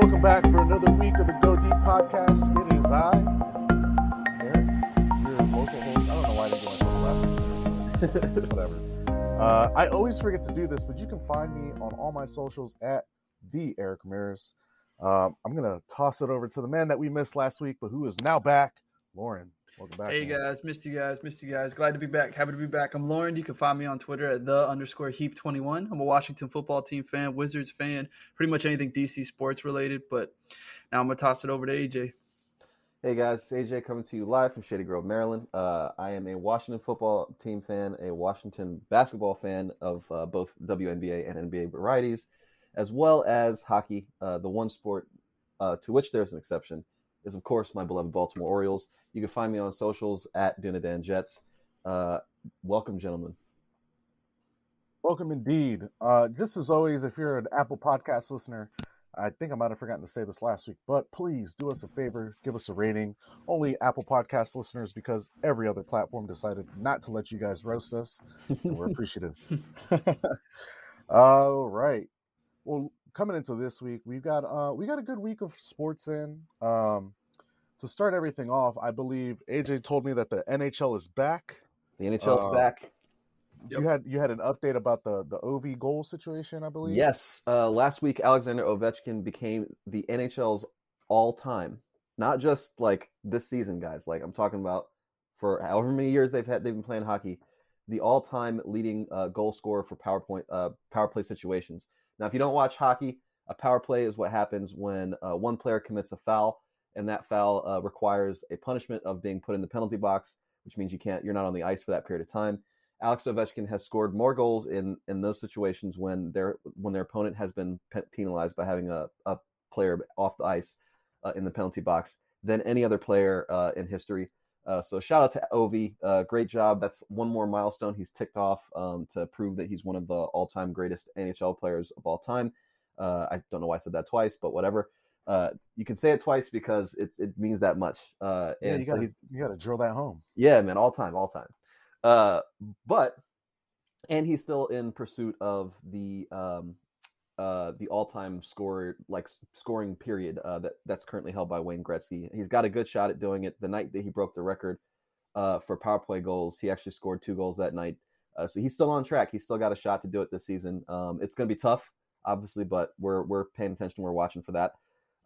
welcome back for another week of the Go Deep podcast. It is I, Eric, your local host. I don't know why I didn't do my last name. Whatever. Uh, I always forget to do this, but you can find me on all my socials at the Eric Ramirez. Um, I'm gonna toss it over to the man that we missed last week, but who is now back, Lauren. Welcome back. Hey man. guys, missed you guys, missed you guys. Glad to be back. Happy to be back. I'm Lauren. You can find me on Twitter at the underscore heap 21. I'm a Washington football team fan, Wizards fan, pretty much anything DC sports related. But now I'm gonna toss it over to AJ. Hey guys, AJ coming to you live from Shady Grove, Maryland. Uh, I am a Washington football team fan, a Washington basketball fan of uh, both WNBA and NBA varieties, as well as hockey. Uh, the one sport uh, to which there's an exception is, of course, my beloved Baltimore Orioles. You can find me on socials at Dunadan Jets. Uh, welcome, gentlemen. Welcome indeed. Uh, just as always, if you're an Apple Podcast listener, I think I might have forgotten to say this last week, but please do us a favor, give us a rating. Only Apple Podcast listeners, because every other platform decided not to let you guys roast us. and we're appreciative. All right. Well, coming into this week, we've got uh, we got a good week of sports in. Um, to start everything off, I believe AJ told me that the NHL is back. The NHL's Uh, back. You had you had an update about the the Ovi goal situation, I believe. Yes, uh, last week Alexander Ovechkin became the NHL's all-time, not just like this season, guys. Like I'm talking about for however many years they've had they've been playing hockey, the all-time leading uh, goal scorer for PowerPoint uh, power play situations. Now, if you don't watch hockey, a power play is what happens when uh, one player commits a foul, and that foul uh, requires a punishment of being put in the penalty box, which means you can't you're not on the ice for that period of time. Alex Ovechkin has scored more goals in in those situations when their when their opponent has been pe- penalized by having a, a player off the ice uh, in the penalty box than any other player uh, in history. Uh, so shout out to Ovi, uh, great job. That's one more milestone he's ticked off um, to prove that he's one of the all-time greatest NHL players of all time. Uh, I don't know why I said that twice, but whatever. Uh, you can say it twice because it it means that much. Uh, Yeah, and you gotta he's you gotta drill that home. yeah, man, all time, all time. Uh, but and he's still in pursuit of the um, uh, the all-time scorer like scoring period uh, that that's currently held by Wayne Gretzky. He's got a good shot at doing it. The night that he broke the record uh, for power play goals, he actually scored two goals that night. Uh, so he's still on track. He's still got a shot to do it this season. Um, it's going to be tough, obviously, but we're we're paying attention. We're watching for that.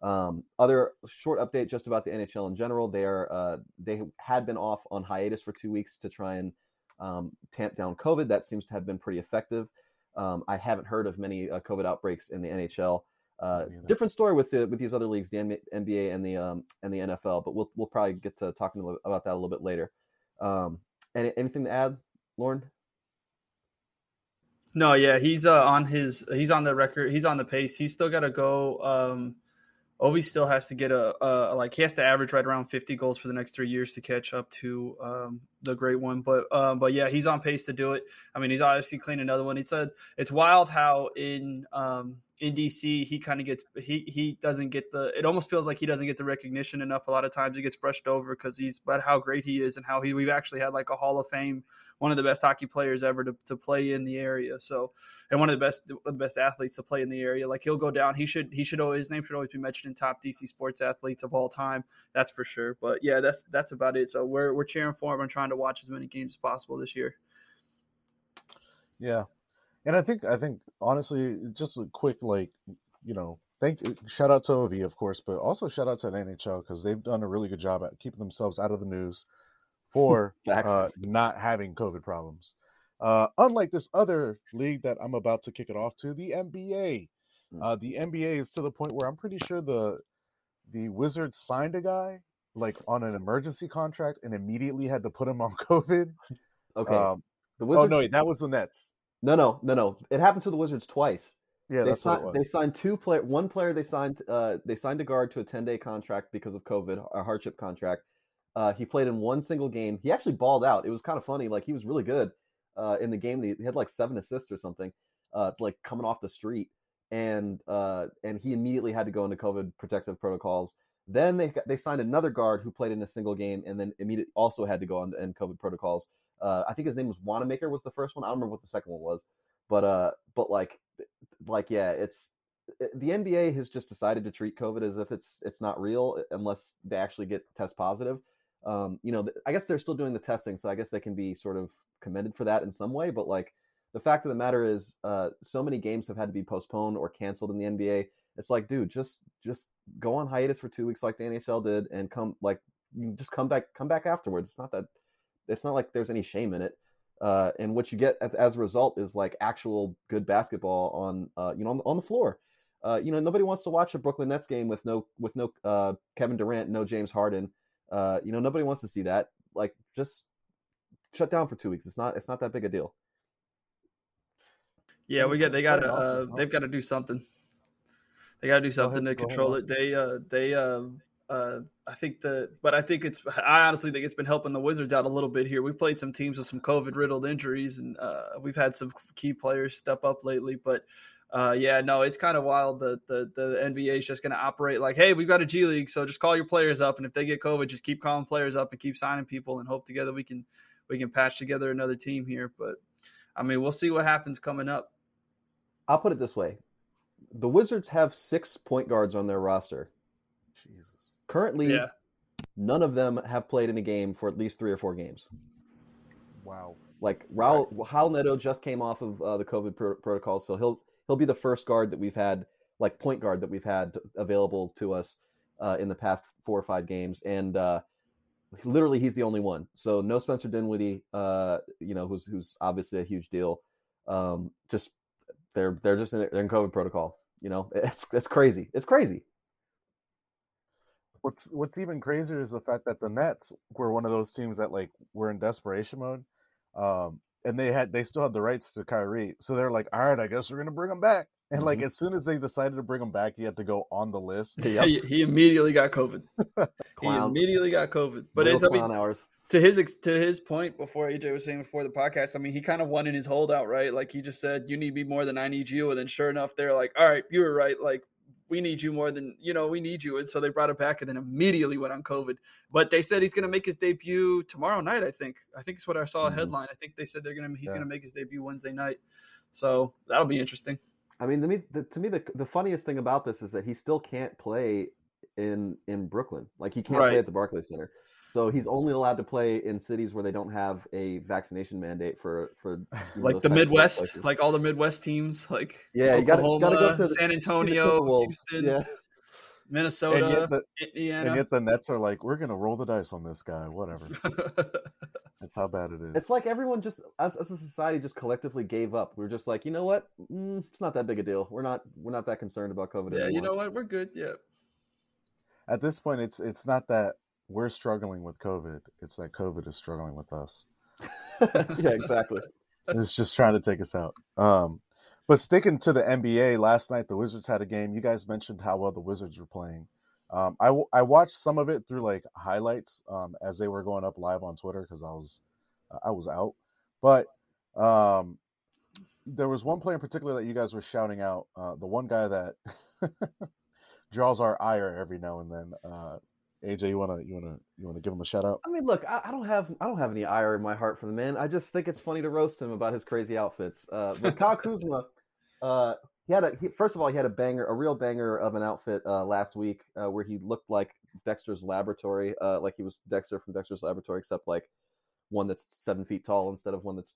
Um, other short update just about the NHL in general. They are uh, they had been off on hiatus for two weeks to try and um, tamp down COVID. That seems to have been pretty effective. Um, I haven't heard of many uh, COVID outbreaks in the NHL. Uh, different story with the with these other leagues, the NBA and the um, and the NFL. But we'll we'll probably get to talking about that a little bit later. Um, any, anything to add, Lauren? No, yeah, he's uh, on his he's on the record. He's on the pace. He's still got to go. Um, Ovi still has to get a, a like he has to average right around 50 goals for the next three years to catch up to um, the great one. But um, but yeah, he's on pace to do it. I mean, he's obviously clean another one. It's a it's wild how in um, in DC he kind of gets he he doesn't get the it almost feels like he doesn't get the recognition enough. A lot of times he gets brushed over because he's but how great he is and how he we've actually had like a Hall of Fame one of the best hockey players ever to, to play in the area. So, and one of the best, the best athletes to play in the area. Like he'll go down. He should, he should always, his name should always be mentioned in top DC sports athletes of all time. That's for sure. But yeah, that's, that's about it. So we're, we're cheering for him and trying to watch as many games as possible this year. Yeah, and I think I think honestly, just a quick like you know, thank shout out to Ovi of course, but also shout out to the NHL because they've done a really good job at keeping themselves out of the news for uh, not having COVID problems. Uh, unlike this other league that I'm about to kick it off to, the NBA. Mm. Uh, the NBA is to the point where I'm pretty sure the the Wizards signed a guy like on an emergency contract and immediately had to put him on COVID. Okay. Um, the oh no, wait, that was the Nets. no, no, no, no. It happened to the Wizards twice. Yeah, they that's what signed. They signed two player. One player they signed. Uh, they signed a guard to a ten day contract because of COVID, a hardship contract. Uh, he played in one single game. He actually balled out. It was kind of funny. Like he was really good uh, in the game. He had like seven assists or something. Uh, like coming off the street, and uh, and he immediately had to go into COVID protective protocols. Then they they signed another guard who played in a single game, and then immediately also had to go on in COVID protocols. Uh, I think his name was Wanamaker was the first one. I don't remember what the second one was, but uh, but like like yeah, it's the NBA has just decided to treat COVID as if it's it's not real unless they actually get test positive. Um, you know, I guess they're still doing the testing, so I guess they can be sort of commended for that in some way. But like the fact of the matter is, uh, so many games have had to be postponed or canceled in the NBA. It's like, dude, just just go on hiatus for two weeks like the NHL did, and come like you just come back come back afterwards. It's not that it's not like there's any shame in it. Uh, and what you get as a result is like actual good basketball on uh, you know on, on the floor. Uh, you know nobody wants to watch a Brooklyn Nets game with no with no uh, Kevin Durant, no James Harden. Uh, you know nobody wants to see that. Like just shut down for two weeks. It's not it's not that big a deal. Yeah, we got they got to uh, they've got to do something. They got to do something ahead, to control it. They uh they uh uh, I think the, but I think it's, I honestly think it's been helping the Wizards out a little bit here. We played some teams with some COVID riddled injuries, and uh, we've had some key players step up lately. But uh, yeah, no, it's kind of wild that the, the NBA is just going to operate like, hey, we've got a G League, so just call your players up, and if they get COVID, just keep calling players up and keep signing people, and hope together we can we can patch together another team here. But I mean, we'll see what happens coming up. I'll put it this way: the Wizards have six point guards on their roster. Jesus. Currently, yeah. none of them have played in a game for at least three or four games. Wow. Like Raul, right. Raul Neto just came off of uh, the COVID pro- protocol, so he'll he'll be the first guard that we've had, like point guard that we've had available to us uh, in the past four or five games, and uh, literally he's the only one. So no Spencer Dinwiddie, uh, you know, who's who's obviously a huge deal. Um, just they're they're just in, they're in COVID protocol. You know, it's it's crazy. It's crazy. What's what's even crazier is the fact that the Nets were one of those teams that like were in desperation mode, um, and they had they still had the rights to Kyrie, so they're like, all right, I guess we're gonna bring him back. And mm-hmm. like as soon as they decided to bring him back, he had to go on the list. Yep. he, he, immediately got COVID. he immediately got COVID. But Real it's I mean, hours. To his to his point before AJ was saying before the podcast. I mean, he kind of won in his holdout, right? Like he just said, "You need me more than I need you," and then sure enough, they're like, "All right, you were right. Like we need you more than you know we need you and so they brought it back and then immediately went on covid but they said he's going to make his debut tomorrow night i think i think it's what i saw a mm-hmm. headline i think they said they're going to he's yeah. going to make his debut wednesday night so that'll be interesting i mean to me the, to me the, the funniest thing about this is that he still can't play in in brooklyn like he can't right. play at the barclays center so he's only allowed to play in cities where they don't have a vaccination mandate for for like the Midwest, like all the Midwest teams, like yeah, Oklahoma, you got to go to San Antonio, Houston, yeah. Minnesota, and the, Indiana. And yet the Nets are like, we're gonna roll the dice on this guy, whatever. That's how bad it is. It's like everyone just, as, as a society, just collectively gave up. We are just like, you know what? Mm, it's not that big a deal. We're not, we're not that concerned about COVID. Yeah, anymore. you know what? We're good. Yeah. At this point, it's it's not that we're struggling with COVID. It's that COVID is struggling with us. yeah, exactly. it's just trying to take us out. Um, but sticking to the NBA, last night the Wizards had a game. You guys mentioned how well the Wizards were playing. Um, I, I watched some of it through like highlights um, as they were going up live on Twitter because I was I was out. But um, there was one player in particular that you guys were shouting out. Uh, the one guy that draws our ire every now and then. Uh, AJ, you wanna you wanna you wanna give him a shout out? I mean, look, I, I, don't have I don't have any ire in my heart for the man. I just think it's funny to roast him about his crazy outfits. Uh, but Kyle Kuzma, uh, he had a he, first of all he had a banger, a real banger of an outfit uh, last week uh, where he looked like Dexter's Laboratory, uh, like he was Dexter from Dexter's Laboratory, except like one that's seven feet tall instead of one that's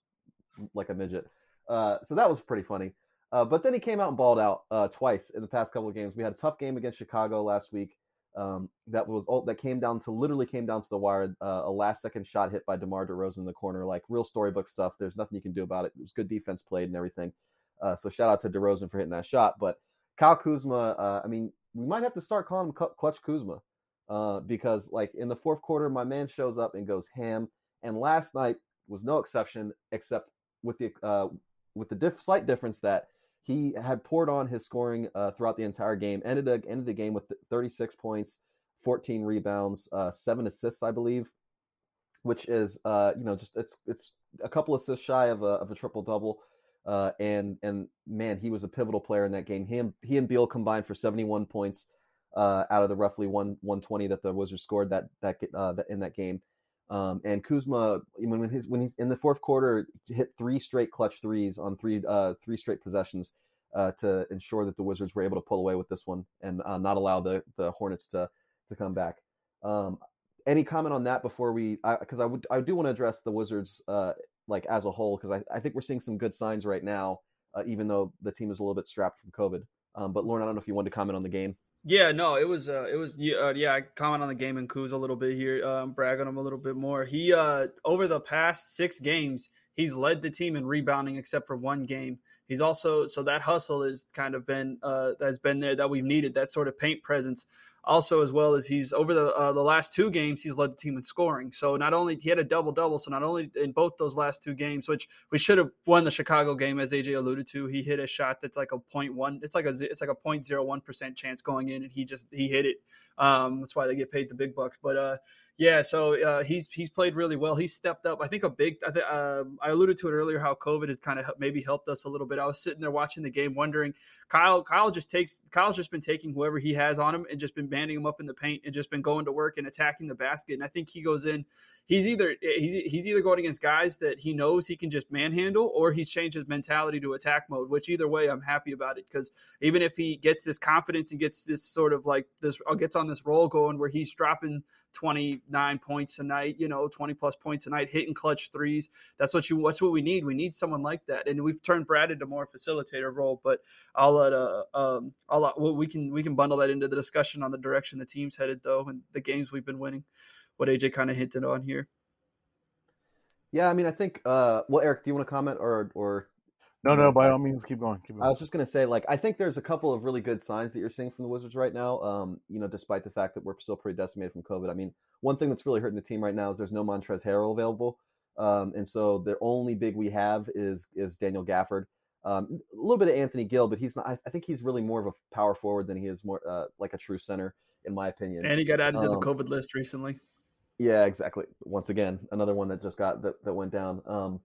like a midget. Uh, so that was pretty funny. but then he came out and balled out twice in the past couple of games. We had a tough game against Chicago last week um, that was all that came down to literally came down to the wire. Uh, a last second shot hit by DeMar DeRozan in the corner, like real storybook stuff. There's nothing you can do about it. It was good defense played and everything. Uh, so shout out to DeRozan for hitting that shot. But Kyle Kuzma, uh, I mean, we might have to start calling him Clutch Kuzma uh, because like in the fourth quarter, my man shows up and goes ham. And last night was no exception, except with the uh, with the diff- slight difference that he had poured on his scoring uh, throughout the entire game. Ended the, ended the game with 36 points, 14 rebounds, uh, seven assists, I believe, which is uh, you know just it's it's a couple assists shy of a of a triple double. Uh, and and man, he was a pivotal player in that game. He and, he and Beal combined for 71 points uh, out of the roughly one 120 that the Wizards scored that that, uh, that in that game. Um, and Kuzma, when his when he's in the fourth quarter, hit three straight clutch threes on three uh, three straight possessions. uh, to ensure that the Wizards were able to pull away with this one and uh, not allow the the Hornets to to come back. Um, any comment on that before we? Because I, I, would I do want to address the Wizards uh, like as a whole because I, I think we're seeing some good signs right now, uh, even though the team is a little bit strapped from COVID. Um, but Lauren, I don't know if you wanted to comment on the game. Yeah, no, it was uh, it was uh, yeah. I comment on the game and Kuz a little bit here, um, brag on him a little bit more. He uh, over the past six games, he's led the team in rebounding except for one game. He's also so that hustle has kind of been uh, that's been there that we've needed that sort of paint presence also as well as he's over the uh, the last two games he's led the team in scoring. So not only he had a double double, so not only in both those last two games, which we should have won the Chicago game as AJ alluded to, he hit a shot that's like a point one, it's like a it's like a point zero one percent chance going in, and he just he hit it. Um, that's why they get paid the big bucks. But uh, yeah, so uh, he's he's played really well. He stepped up. I think a big. I, th- uh, I alluded to it earlier how COVID has kind of maybe helped us a little bit. I was sitting there watching the game, wondering Kyle. Kyle just takes. Kyle's just been taking whoever he has on him and just been banding him up in the paint and just been going to work and attacking the basket. And I think he goes in he's either he's he's either going against guys that he knows he can just manhandle, or he's changed his mentality to attack mode. Which either way, I'm happy about it because even if he gets this confidence and gets this sort of like this, uh, gets on this roll going where he's dropping 29 points a night, you know, 20 plus points a night, hitting clutch threes. That's what you. What's what we need. We need someone like that, and we've turned Brad into more facilitator role. But I'll let uh um I'll well, we can we can bundle that into the discussion on the direction the team's headed though, and the games we've been winning what AJ kind of hinted on here. Yeah, I mean, I think. Uh, well, Eric, do you want to comment or or? No, no. By all means, keep going. Keep going. I was just going to say, like, I think there's a couple of really good signs that you're seeing from the Wizards right now. Um, you know, despite the fact that we're still pretty decimated from COVID. I mean, one thing that's really hurting the team right now is there's no Montrezl Harrell available, um, and so the only big we have is is Daniel Gafford. Um, a little bit of Anthony Gill, but he's not. I, I, think he's really more of a power forward than he is more uh, like a true center, in my opinion. And he got added to the um, COVID list recently. Yeah, exactly. Once again, another one that just got that, that went down. Um,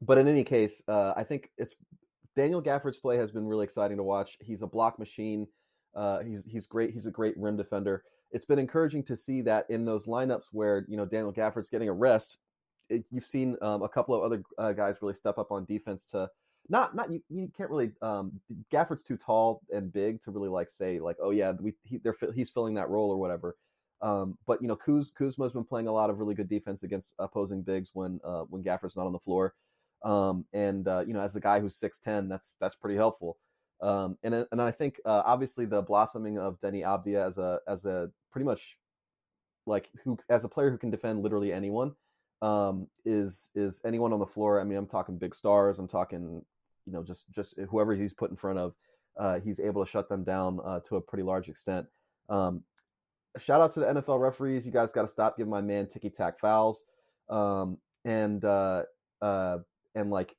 but in any case, uh, I think it's Daniel Gafford's play has been really exciting to watch. He's a block machine. Uh, he's he's great. He's a great rim defender. It's been encouraging to see that in those lineups where you know Daniel Gafford's getting a rest, it, you've seen um, a couple of other uh, guys really step up on defense to not not you, you can't really um, Gafford's too tall and big to really like say like oh yeah we he, they're he's filling that role or whatever. Um, but you know, Kuz, Kuzma's been playing a lot of really good defense against opposing bigs when uh, when Gafford's not on the floor. Um, and uh, you know, as a guy who's six ten, that's that's pretty helpful. Um, and and I think uh, obviously the blossoming of Deni Avdija as a as a pretty much like who as a player who can defend literally anyone um, is is anyone on the floor. I mean, I'm talking big stars. I'm talking you know just just whoever he's put in front of. Uh, he's able to shut them down uh, to a pretty large extent. Um, shout out to the NFL referees. You guys got to stop giving my man ticky tack fouls. Um, and uh, uh, and like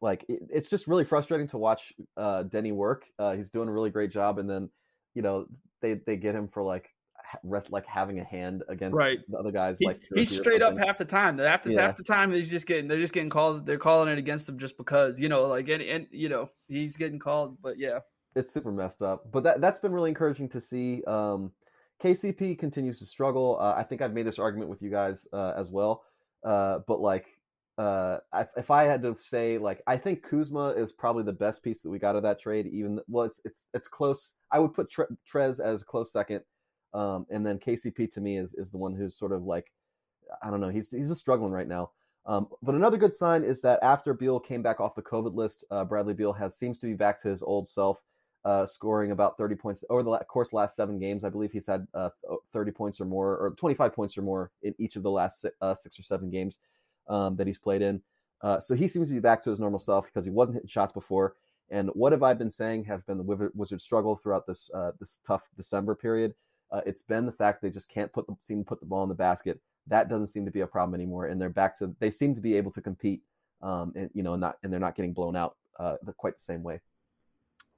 like it, it's just really frustrating to watch uh, Deni work. Uh, he's doing a really great job, and then you know they they get him for like rest like having a hand against right. the other guys. He's, like he's straight up half the time. Half the yeah. half the time he's just getting they're just getting calls. They're calling it against him just because you know like and, and you know he's getting called. But yeah, it's super messed up. But that that's been really encouraging to see. Um, KCP continues to struggle. Uh, I think I've made this argument with you guys uh, as well. Uh, but like, uh, I, if I had to say, like, I think Kuzma is probably the best piece that we got of that trade. Even well, it's it's it's close. I would put Tre- Trez as close second, um, and then KCP to me is is the one who's sort of like, I don't know, he's he's just struggling right now. Um, but another good sign is that after Beal came back off the COVID list, uh, Bradley Beal has seems to be back to his old self uh, scoring about 30 points over the course last seven games. I believe he's had uh, 30 points or more, or 25 points or more in each of the last six, uh, six or seven games um, that he's played in. Uh, so he seems to be back to his normal self because he wasn't hitting shots before. And what have I been saying have been the Wizards' struggle throughout this uh, this tough December period? Uh, it's been the fact they just can't put the seem to put the ball in the basket. That doesn't seem to be a problem anymore, and they're back to they seem to be able to compete, um, and you know, not and they're not getting blown out quite the same way.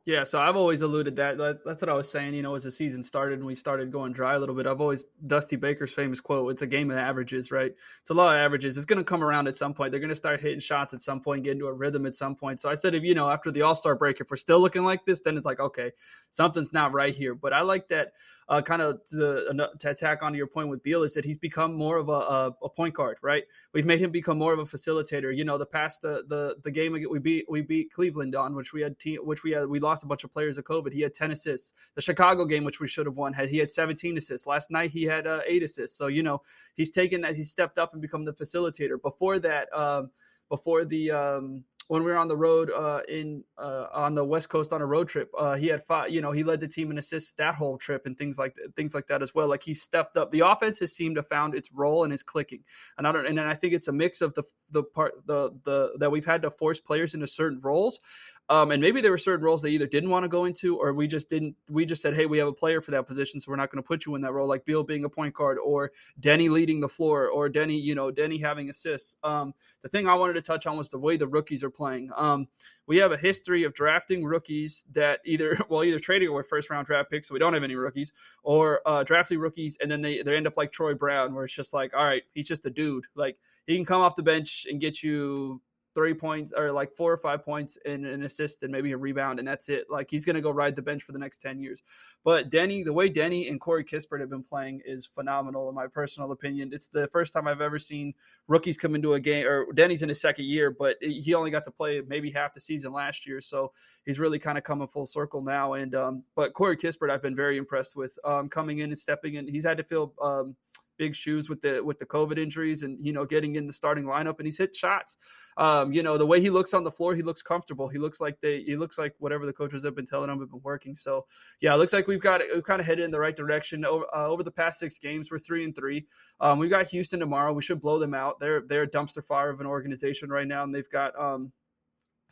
Yeah, so I've always alluded that, that's what I was saying. You know, as the season started and we started going dry a little bit, I've always Dusty Baker's famous quote: "It's a game of averages, right? It's a lot of averages. It's going to come around at some point. They're going to start hitting shots at some point, get into a rhythm at some point." So I said, if you know, after the All Star break, if we're still looking like this, then it's like okay, something's not right here. But I like that uh, kind of to, to, attack onto your point with Beal is that he's become more of a, a, a, point guard, right? We've made him become more of a facilitator. You know, the past the the, the game we beat we beat Cleveland on, which we had team, which we had we lost a bunch of players of COVID. He had ten assists. The Chicago game, which we should have won, had he had seventeen assists. Last night he had uh, eight assists. So you know he's taken as he stepped up and become the facilitator. Before that, um, before the um, when we were on the road uh, in uh, on the West Coast on a road trip. Uh, he had five, you know, he led the team in assists that whole trip and things like things like that as well. Like he stepped up. The offense has seemed to found its role and is clicking. And I don't, and I think it's a mix of the the part the the that we've had to force players into certain roles, um, and maybe there were certain roles they either didn't want to go into, or we just didn't. We just said, "Hey, we have a player for that position, so we're not going to put you in that role." Like Beal being a point guard, or Deni leading the floor, or Deni, you know, Deni having assists. Um, the thing I wanted to touch on was the way the rookies are playing. Um, we have a history of drafting rookies that either, well, either trading away first round draft picks, so we don't have any rookies, or uh, drafting rookies, and then they they end up like Troy Brown, where it's just like, all right, he's just a dude. Like he can come off the bench and get you three points or like four or five points and an assist and maybe a rebound and that's it. Like he's gonna go ride the bench for the next ten years. But Deni, the way Deni and Corey Kispert have been playing is phenomenal in my personal opinion. It's the first time I've ever seen rookies come into a game or Deni's in his second year, but he only got to play maybe half the season last year, so he's really kind of coming full circle now. And um, but Corey Kispert, I've been very impressed with um, coming in and stepping in. He's had to feel um, big shoes with the with the COVID injuries and you know getting in the starting lineup and he's hit shots. Um, you know the way he looks on the floor, he looks comfortable. He looks like they he looks like whatever the coaches have been telling him have been working. So yeah, it looks like we've got we've kind of headed in the right direction. Over, uh, over the past six games, we're three and three. Um, we've got Houston tomorrow. We should blow them out. They're they're a dumpster fire of an organization right now, and they've got um,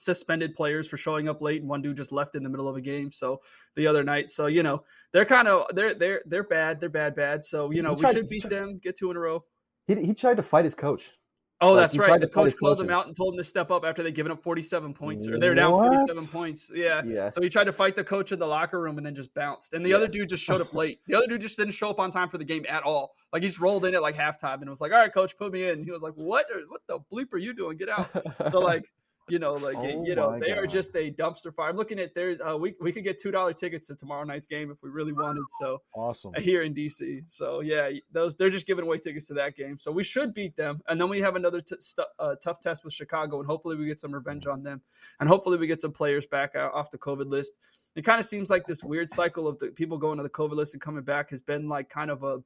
suspended players for showing up late and one dude just left in the middle of a game. So the other night so you know they're kind of they're they're they're bad they're bad bad. So you know we should beat them get two in a row. He, he tried to fight his coach. Oh like, that's right. the coach called him out and told him to step up after they given up 47 points or they're down 47 points. Yeah. Yeah so he tried to fight the coach in the locker room and then just bounced. And the yeah. other dude just showed up late. The other dude just didn't show up on time for the game at all. Like he just rolled in at like halftime and was like all right coach put me in. He was like what? What the bleep are you doing? Get out. So like you know, like oh you know, they God. are just a dumpster fire. I'm looking at there's uh, we we could get two dollar tickets to tomorrow night's game if we really wanted. So awesome here in DC. So yeah, those they're just giving away tickets to that game. So we should beat them, and then we have another t- st- uh, tough test with Chicago, and hopefully we get some revenge on them, and hopefully we get some players back out, off the COVID list. It kind of seems like this weird cycle of the people going to the COVID list and coming back has been like kind of a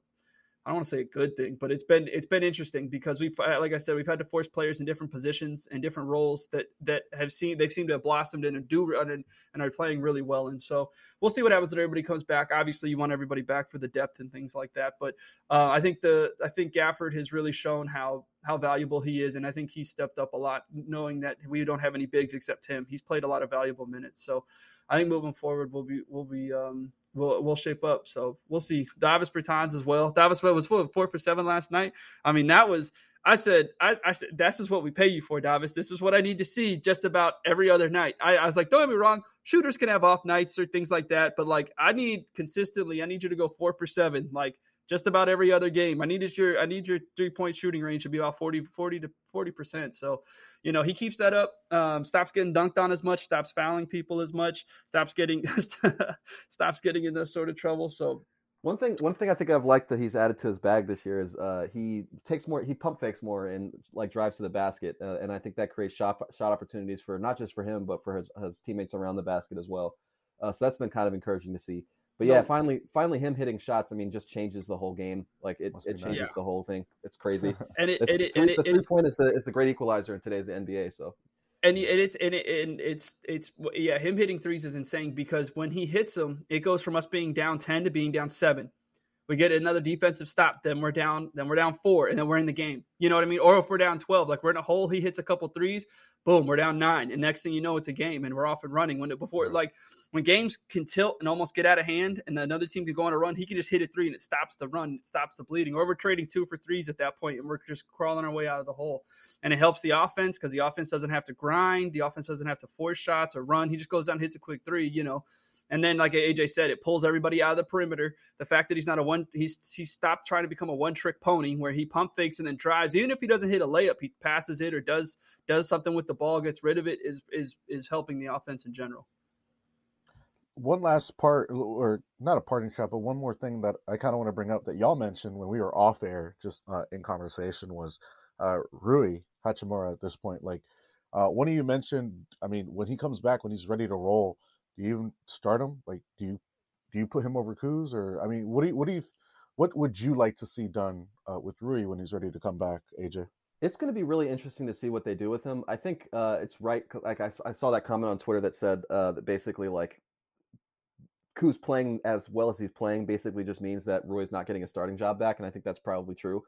I don't want to say a good thing, but it's been it's been interesting because we've like I said we've had to force players in different positions and different roles that that have seen they've seemed to have blossomed and do and, and are playing really well. And so we'll see what happens when everybody comes back. Obviously, you want everybody back for the depth and things like that. But uh, I think the I think Gafford has really shown how how valuable he is, and I think he stepped up a lot, knowing that we don't have any bigs except him. He's played a lot of valuable minutes. So I think moving forward, we'll be we'll be um, will will shape up. So we'll see. Davis Bertans as well. Davis was four, four for seven last night. I mean, that was I said, I, I said, this is what we pay you for, Davis. This is what I need to see just about every other night. I, I was like, don't get me wrong, shooters can have off nights or things like that, but like I need consistently, I need you to go four for seven. Like just about every other game. I needed your I need your three point shooting range to be about 40, 40 to 40%. So, you know, he keeps that up, um, stops getting dunked on as much, stops fouling people as much, stops getting stops getting in this sort of trouble. So one thing one thing I think I've liked that he's added to his bag this year is uh, he takes more he pump fakes more and like drives to the basket. Uh, and I think that creates shot shot opportunities for not just for him but for his, his teammates around the basket as well. Uh, so that's been kind of encouraging to see. But yeah, no. finally, finally, him hitting shots. I mean, just changes the whole game. Like it, it changes nice. the whole thing. It's crazy. and it, the, and it, three, and the three point is the is the great equalizer in today's NBA. So. And, and it's and, it, and it's it's yeah him hitting threes is insane because when he hits them it goes from us being down ten to being down seven we get another defensive stop, then we're down, then we're down four, and then we're in the game. You know what I mean? Or if we're down 12, like we're in a hole, he hits a couple threes, boom, we're down nine. And next thing you know, it's a game and we're off and running. When it before like when games can tilt and almost get out of hand and another team can go on a run, he can just hit a three and it stops the run, it stops the bleeding. Or we're trading two for threes at that point and we're just crawling our way out of the hole. And it helps the offense because the offense doesn't have to grind, the offense doesn't have to force shots or run. He just goes down, hits a quick three, you know. And then, like AJ said, it pulls everybody out of the perimeter. The fact that he's not a one, he's he stopped trying to become a one trick pony where he pump fakes and then drives. Even if he doesn't hit a layup, he passes it or does does something with the ball, gets rid of it. Is is is helping the offense in general. One last part, or not a parting shot, but one more thing that I kind of want to bring up that y'all mentioned when we were off air, just uh, in conversation, was uh, Rui Hachimura. At this point, like uh, one of you mentioned, I mean, when he comes back, when he's ready to roll do you even start him? Like, do you do you put him over Kuz, or I mean, what do you what do you what would you like to see done uh, with Rui when he's ready to come back, AJ? It's going to be really interesting to see what they do with him. I think uh, it's right. Like I, I, saw that comment on Twitter that said uh, that basically like Kuz playing as well as he's playing basically just means that Roy's not getting a starting job back, and I think that's probably true.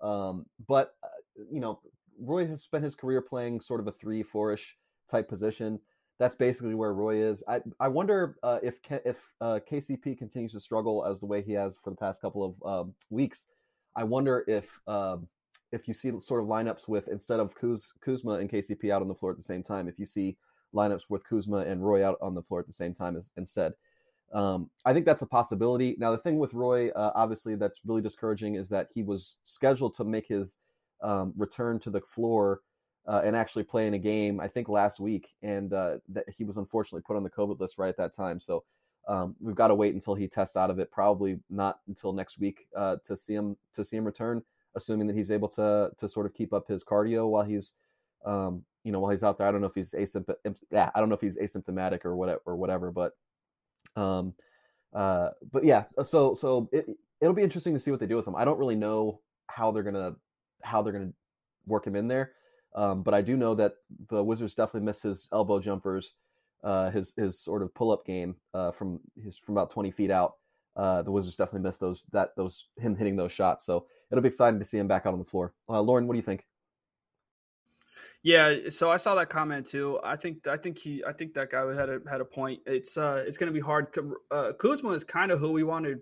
Um, but uh, you know, Roy has spent his career playing sort of a three, four-ish type position that's basically where Roy is. I I wonder uh, if if uh, KCP continues to struggle as the way he has for the past couple of um, weeks. I wonder if um, if you see sort of lineups with instead of Kuz, Kuzma and KCP out on the floor at the same time, if you see lineups with Kuzma and Roy out on the floor at the same time as, instead. Um, I think that's a possibility. Now, the thing with Roy, uh, obviously, that's really discouraging is that he was scheduled to make his um, return to the floor uh, and actually play in a game, I think last week, and uh, that he was unfortunately put on the COVID list right at that time. So um, we've got to wait until he tests out of it. Probably not until next week uh, to see him to see him return, assuming that he's able to to sort of keep up his cardio while he's um, you know while he's out there. I don't know if he's asymptomatic. Yeah, I don't know if he's asymptomatic or whatever or whatever, but um, uh, but yeah. So so it it'll be interesting to see what they do with him. I don't really know how they're gonna how they're gonna work him in there. Um, but I do know that the Wizards definitely missed his elbow jumpers, uh, his his sort of pull up game uh, from his from about 20 feet out. Uh, the Wizards definitely missed those that those him hitting those shots. So it'll be exciting to see him back out on the floor. Uh, Lauren, what do you think? Yeah, so I saw that comment too. I think I think he I think that guy had a had a point. It's uh it's going to be hard. Uh, Kuzma is kind of who we wanted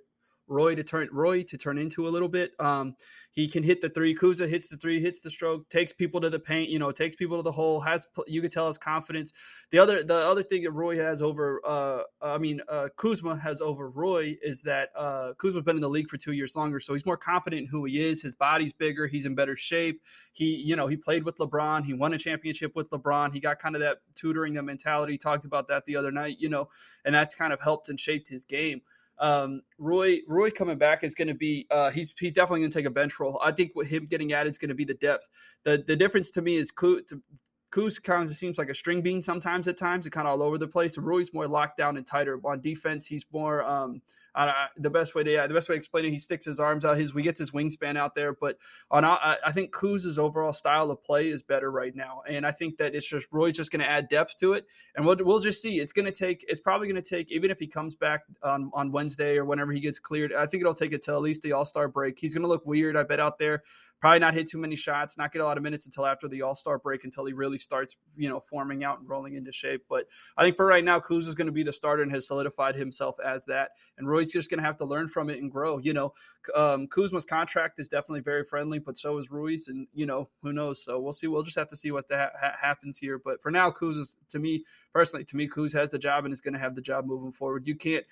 Roy to turn Roy to turn into a little bit. Um, he can hit the three. Kuza hits the three, hits the stroke, takes people to the paint. You know, takes people to the hole. Has you can tell his confidence. The other the other thing that Roy has over, uh, I mean, uh, Kuzma has over Roy is that uh, Kuzma's been in the league for two years longer, so he's more confident in who he is. His body's bigger. He's in better shape. He, you know, he played with LeBron. He won a championship with LeBron. He got kind of that tutoring, the mentality. Talked about that the other night. You know, and that's kind of helped and shaped his game um, Roy Roy coming back is going to be uh, he's he's definitely going to take a bench role. I think with him getting added is going to be the depth. The the difference to me is Kuz kind of seems like a string bean sometimes at times, and kind of all over the place. Roy's more locked down and tighter on defense. He's more um, uh, the best way to yeah, the best way to explain it, he sticks his arms out. His we gets his wingspan out there, but on I, I think Kuz's overall style of play is better right now, and I think that it's just Roy's just going to add depth to it, and we'll we'll just see. It's going to take. It's probably going to take even if he comes back on on Wednesday or whenever he gets cleared. I think it'll take it till at least the All Star break. He's going to look weird, I bet, out there probably not hit too many shots, not get a lot of minutes until after the All Star break, until he really starts, you know, forming out and rolling into shape. But I think for right now, Kuz is going to be the starter and has solidified himself as that. And Roy's just going to have to learn from it and grow. You know, um, Kuzma's contract is definitely very friendly, but so is Rui's, and you know, who knows? So we'll see. We'll just have to see what ha- happens here. But for now, Kuz is to me personally, to me, Kuz has the job and is going to have the job moving forward. You can't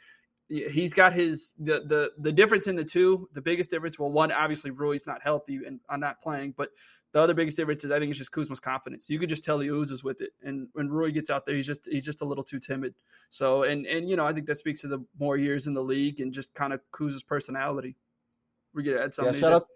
he's got his the the the difference in the two. The biggest difference, well, one obviously Rui's not healthy and I'm not playing, but the other biggest difference is I think it's just Kuzma's confidence. You could just tell he oozes with it, and when Rui gets out there, he's just he's just a little too timid. So and and you know I think that speaks to the more years in the league and just kind of Kuz's personality. We get add something. Yeah, shout out,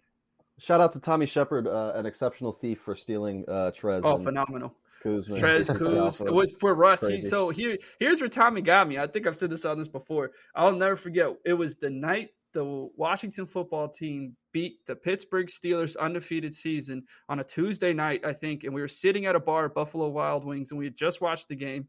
shout out to Tommy Sheppard, uh, an exceptional thief for stealing uh, Trez. Oh, phenomenal! Kuz, Trez Kuz. for Russ. He, so here, here's where Tommy got me. I think I've said this on this before. I'll never forget. It was the night the Washington football team beat the Pittsburgh Steelers undefeated season on a Tuesday night, I think, and we were sitting at a bar at Buffalo Wild Wings, and we had just watched the game.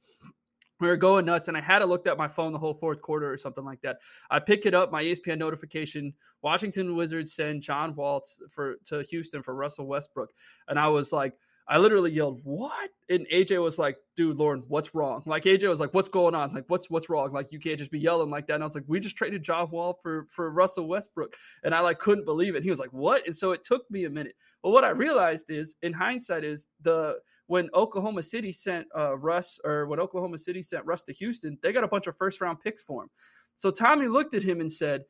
we were going nuts and I had to look at my phone the whole fourth quarter or something like that. I pick it up, my ESPN notification, Washington Wizards send John Waltz for to Houston for Russell Westbrook. And I was like, I literally yelled, "What?" And AJ was like, "Dude, Lauren, what's wrong?" Like AJ was like, "What's going on? Like what's what's wrong? Like you can't just be yelling like that." And I was like, "We just traded John Wall for for Russell Westbrook," and I like couldn't believe it. He was like, "What?" And so it took me a minute. But what I realized is, in hindsight, is the when Oklahoma City sent uh, Russ or when Oklahoma City sent Russ to Houston, they got a bunch of first round picks for him. So Tommy looked at him and said,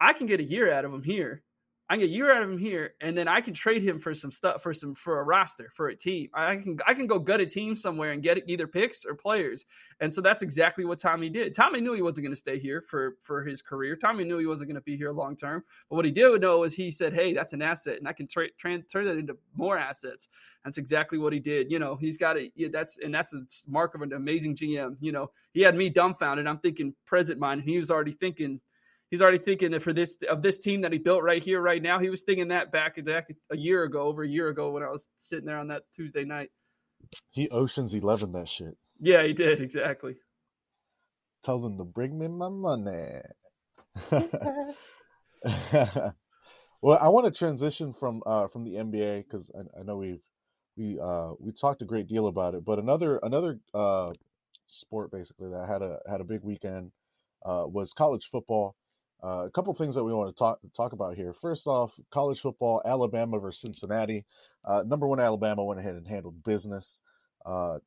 "I can get a year out of him here." I can get a year out of him here, and then I can trade him for some stuff for some for a roster for a team. I can I can go gut a team somewhere and get either picks or players. And so that's exactly what Tommy did. Tommy knew he wasn't going to stay here for for his career. Tommy knew he wasn't going to be here long term. But what he did know is he said, "Hey, that's an asset, and I can tra- tra- turn that into more assets." That's exactly what he did. You know, he's got it. Yeah, that's and that's a mark of an amazing GM. You know, he had me dumbfounded. I'm thinking present mind, and he was already thinking he's already thinking for this of this team that he built right here, right now. He was thinking that back, back a year ago, over a year ago when I was sitting there on that Tuesday night. He Ocean's Eleven that shit. Yeah, he did exactly. Tell them to bring me my money. well, I want to transition from uh, from the NBA because I, I, know we've we uh, we talked a great deal about it, but another another uh, sport basically that had a had a big weekend uh, was college football. Uh, a couple things that we want to talk talk about here. First off, college football: Alabama versus Cincinnati. Uh, number one, Alabama went ahead and handled business, uh,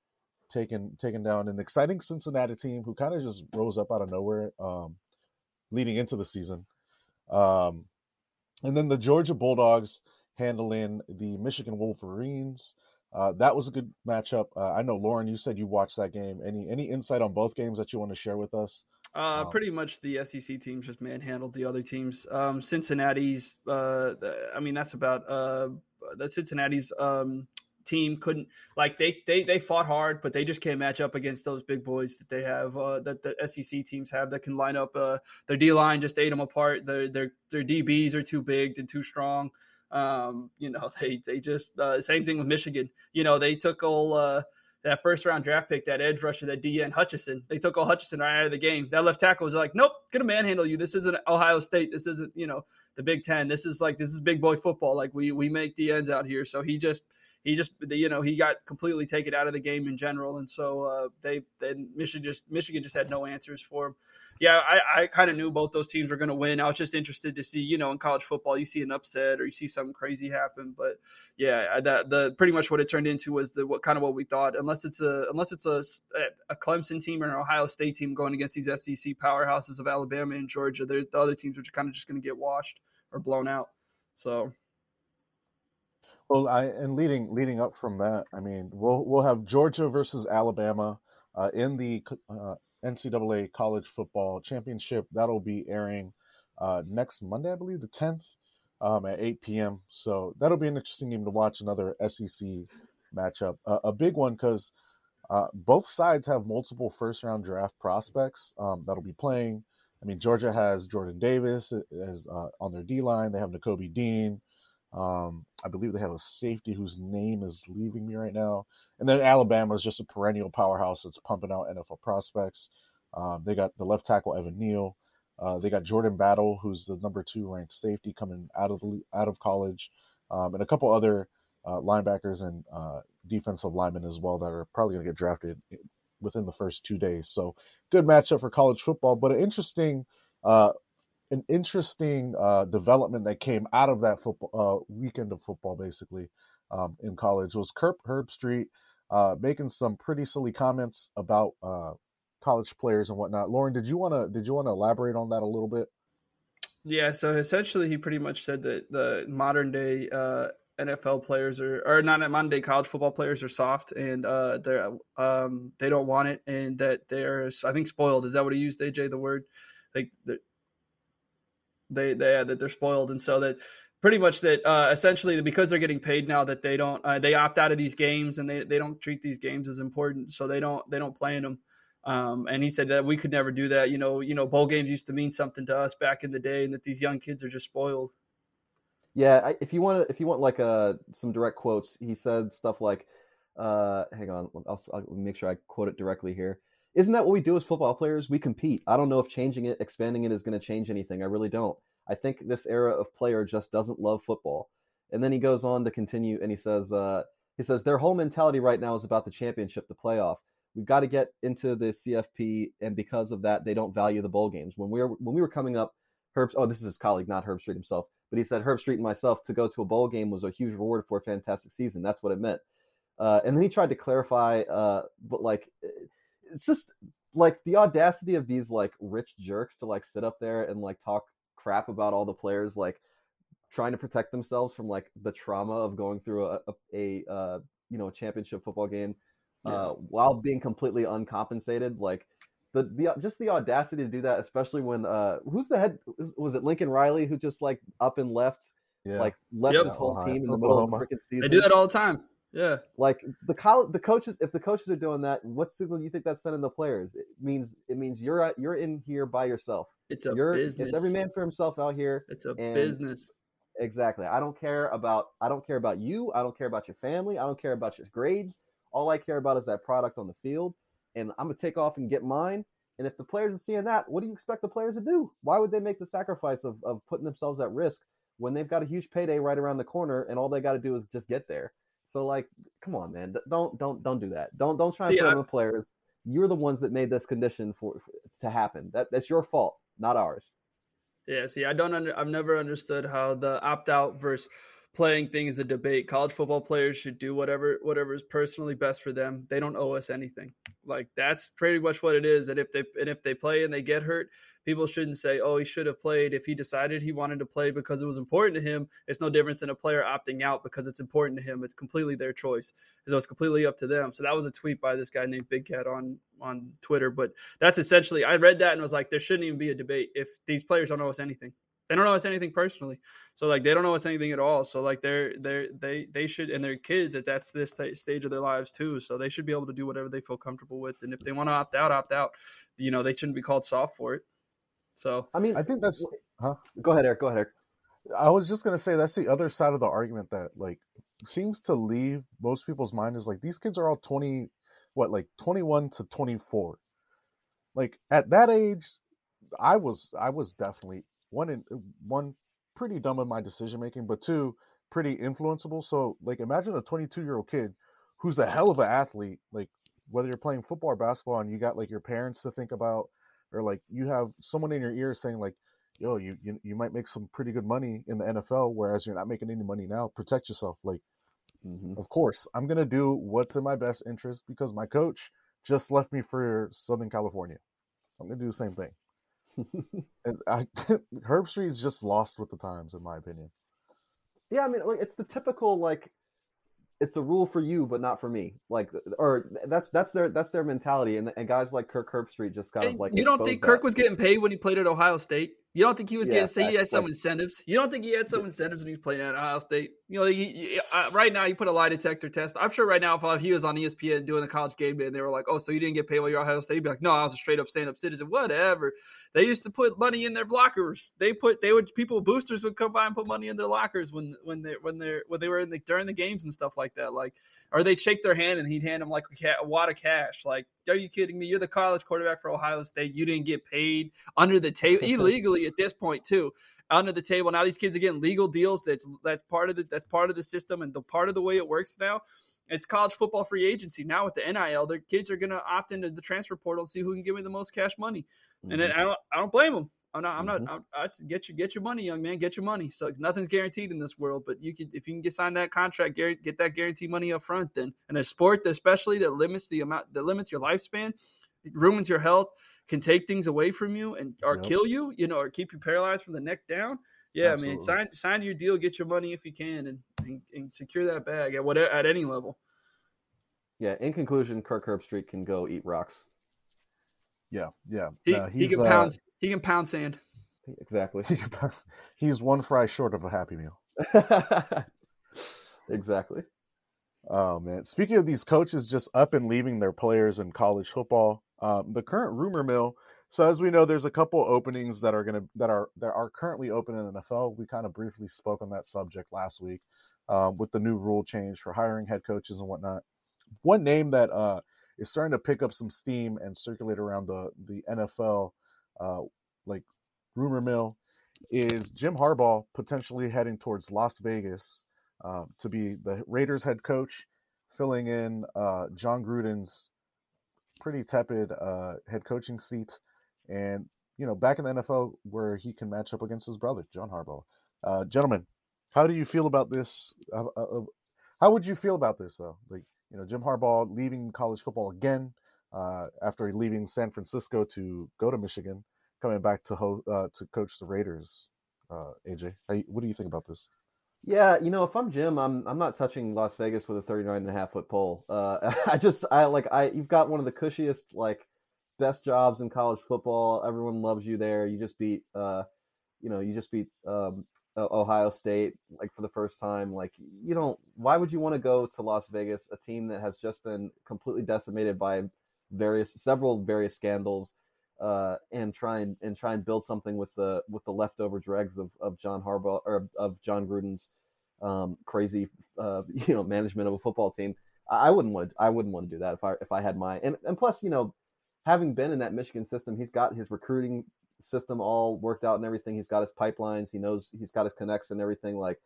taking taking down an exciting Cincinnati team who kind of just rose up out of nowhere, um, leading into the season. Um, and then the Georgia Bulldogs handling the Michigan Wolverines. Uh, that was a good matchup. Uh, I know Lauren, you said you watched that game. Any any insight on both games that you want to share with us? Uh, pretty much the SEC teams just manhandled the other teams. Um, Cincinnati's, uh, I mean, that's about uh, the Cincinnati's um, team couldn't like they they they fought hard, but they just can't match up against those big boys that they have uh, that the SEC teams have that can line up. Uh, their D line just ate them apart. Their their their DBs are too big and too strong. Um, you know, they they just uh, same thing with Michigan. You know, they took all. That first round draft pick, that edge rusher, that Aidan Hutchinson. They took all Hutchinson right out of the game. That left tackle was like, nope, gonna manhandle you. This isn't Ohio State. This isn't you know the Big Ten. This is like this is big boy football. Like we we make ends out here. So he just he just you know he got completely taken out of the game in general, and so uh, they then Michigan just Michigan just had no answers for him yeah, I, I kind of knew both those teams were going to win. I was just interested to see, you know, in college football, you see an upset or you see something crazy happen. But yeah, that the pretty much what it turned into was the what kind of what we thought. Unless it's a unless it's a a Clemson team or an Ohio State team going against these SEC powerhouses of Alabama and Georgia, the other teams are kind of just going to get washed or blown out. So. Well, I and leading leading up from that, I mean, we'll we'll have Georgia versus Alabama uh, in the uh, NCAA College Football Championship. That'll be airing uh, next Monday, I believe, the 10th um, at 8 p.m. So that'll be an interesting game to watch. Another SEC matchup, a big one because uh, both sides have multiple first round draft prospects um, that'll be playing. I mean, Georgia has Jordan Davis uh, as uh, on their D line. They have Nakobe Dean. Um, I believe they have a safety whose name is leaving me right now. And then Alabama is just a perennial powerhouse that's pumping out NFL prospects. Um, they got the left tackle Evan Neal. Uh, they got Jordan Battle, who's the number two ranked safety coming out of the, out of college, um, and a couple other uh, linebackers and uh, defensive linemen as well that are probably going to get drafted within the first two days. So good matchup for college football, but an interesting uh, an interesting uh, development that came out of that football uh, weekend of football, basically um, in college, was Kirk Herbstreit uh, making some pretty silly comments about uh, college players and whatnot. Lauren, did you want to did you want to elaborate on that a little bit? Yeah, so essentially, he pretty much said that the modern day uh, NFL players are, or not modern day college football players are soft and uh, they're um, they don't want it, and that they're I think spoiled. Is that what he used, AJ? The word like they they that they're spoiled, and so that pretty much that uh, essentially because they're getting paid now that they don't uh, they opt out of these games and they, they don't treat these games as important, so they don't they don't play in them. Um, and he said that we could never do that. You know, you know, bowl games used to mean something to us back in the day, and that these young kids are just spoiled. Yeah, I, if you want, if you want like uh, some direct quotes, he said stuff like, uh, "Hang on, I'll, I'll make sure I quote it directly here." Isn't that what we do as football players? We compete. I don't know if changing it, expanding it is going to change anything. I really don't. I think this era of player just doesn't love football. And then he goes on to continue and he says, uh, he says their whole mentality right now is about the championship, the playoff. We've got to get into the CFP, and because of that, they don't value the bowl games. When we were when we were coming up, Herb, oh, this is his colleague, not Herbstreit himself, but he said Herbstreit and myself to go to a bowl game was a huge reward for a fantastic season. That's what it meant. Uh, and then he tried to clarify, uh, but like, it's just like the audacity of these like rich jerks to like sit up there and like talk crap about all the players, like trying to protect themselves from like the trauma of going through a, a, a uh, you know championship football game uh, yeah. while being completely uncompensated. Like the the just the audacity to do that, especially when uh, who's the head? Was it Lincoln Riley who just like up and left, yeah. like left yep. his whole Ohio. team in the middle Oklahoma. of the freaking season? They do that all the time. Yeah. Like the college, the coaches, if the coaches are doing that, what signal do you think that's sending the players? It means it means you're you're in here by yourself. It's a you're, business. It's every man for himself out here. It's a business. Exactly. I don't care about I don't care about you. I don't care about your family. I don't care about your grades. All I care about is that product on the field. And I'm gonna take off and get mine. And if the players are seeing that, what do you expect the players to do? Why would they make the sacrifice of, of putting themselves at risk when they've got a huge payday right around the corner and all they got to do is just get there? So like, come on, man, don't don't don't do that. Don't don't try and put on the players. You're the ones that made this condition for, for to happen. That that's your fault, not ours. Yeah, see, I don't under, I've never understood how the opt out versus playing thing is a debate. College football players should do whatever whatever is personally best for them. They don't owe us anything. Like that's pretty much what it is. And if they and if they play and they get hurt, people shouldn't say, "Oh, he should have played." If he decided he wanted to play because it was important to him, it's no difference than a player opting out because it's important to him. It's completely their choice. So it's completely up to them. So that was a tweet by this guy named Big Cat on on Twitter. But that's essentially I read that and was like, there shouldn't even be a debate if these players don't owe us anything. They don't know us anything personally, so like they don't know us anything at all. So like they're they they they should and they're kids at that's this stage of their lives too. So they should be able to do whatever they feel comfortable with. And if they want to opt out, opt out. You know they shouldn't be called soft for it. So I mean, I think that's huh. Go ahead, Eric. Go ahead, Eric. I was just gonna say that's the other side of the argument that like seems to leave most people's mind is like these kids are all twenty, what like twenty one to twenty four. Like at that age, I was I was definitely one in one pretty dumb in my decision making, but two pretty influenceable. So like imagine a 22 year old kid who's a hell of an athlete, like whether you're playing football or basketball and you got like your parents to think about, or like you have someone in your ear saying like, yo, you, you you might make some pretty good money in the NFL, whereas you're not making any money now. Protect yourself. Like, mm-hmm. of course, I'm gonna do what's in my best interest because my coach just left me for Southern California. I'm gonna do the same thing. And I, Herbstreit's just lost with the times, in my opinion. Yeah, I mean, like it's the typical like it's a rule for you, but not for me. Like, or that's that's their that's their mentality, and, and guys like Kirk Herbstreit just kind of like. You don't think that. Kirk was getting paid when he played at Ohio State? You don't think he was yeah, getting? Say he had some incentives. You don't think he had some incentives when he was playing at Ohio State? You know, he, he, uh, right now you put a lie detector test. I'm sure right now if he was on ESPN doing the college game day and they were like, "Oh, so you didn't get paid while you're at Ohio State?" He'd be like, "No, I was a straight up stand up citizen." Whatever. They used to put money in their lockers. They put they would people boosters would come by and put money in their lockers when when they when they when they were in the during the games and stuff like that. Like, or they'd shake their hand and he'd hand them like a, a wad of cash. Like, are you kidding me? You're the college quarterback for Ohio State. You didn't get paid under the table illegally at this point too under the table. Now these kids are getting legal deals. That's that's part of the that's part of the system and the part of the way it works now. It's college football free agency now with the NIL. Their kids are going to opt into the transfer portal, see who can give me the most cash money, mm-hmm. and then I don't I don't blame them. I'm not. I'm mm-hmm. not. I, I get you. Get your money, young man. Get your money. So nothing's guaranteed in this world, but you can if you can get signed that contract, get that guaranteed money up front. Then in a sport, especially that limits the amount that limits your lifespan, ruins your health can take things away from you and or yep. kill you, you know, or keep you paralyzed from the neck down. Yeah, Absolutely. I mean, sign sign your deal, get your money if you can, and, and, and secure that bag at whatever at any level. Yeah. In conclusion, Kirk Herbstreit can go eat rocks. Yeah, yeah. He, uh, he can uh, pound. He can pound sand. Exactly. he's one fry short of a happy meal. exactly. Oh man! Speaking of these coaches just up and leaving their players in college football, um, the current rumor mill. So as we know, there's a couple openings that are going to that are that are currently open in the NFL. We kind of briefly spoke on that subject last week uh, with the new rule change for hiring head coaches and whatnot. One name that uh, is starting to pick up some steam and circulate around the the NFL, uh, like rumor mill, is Jim Harbaugh potentially heading towards Las Vegas uh, to be the Raiders head coach, filling in uh, Jon Gruden's pretty tepid uh, head coaching seat, and you know back in the NFL where he can match up against his brother John Harbaugh. Uh, gentlemen, how do you feel about this? Uh, uh, how would you feel about this though? Like you know Jim Harbaugh leaving college football again after leaving San Francisco to go to Michigan, coming back to ho- to coach the Raiders. AJ, how, what do you think about this? Yeah, you know, if I'm Jim, I'm I'm not touching Las Vegas with a 39 and a half foot pole. Uh, I just I like I you've got one of the cushiest like best jobs in college football. Everyone loves you there. You just beat uh, you know, you just beat um, Ohio State like for the first time. Like you don't. Why would you want to go to Las Vegas, a team that has just been completely decimated by various several various scandals? Uh, and try and, and try and build something with the with the leftover dregs of, of John Harbaugh or of Jon Gruden's um, crazy uh, you know management of a football team. I, wouldn't want to, I wouldn't want to do that if I if I had my and, and plus you know having been in that Michigan system, he's got his recruiting system all worked out and everything. He's got his pipelines. He knows he's got his connects and everything. Like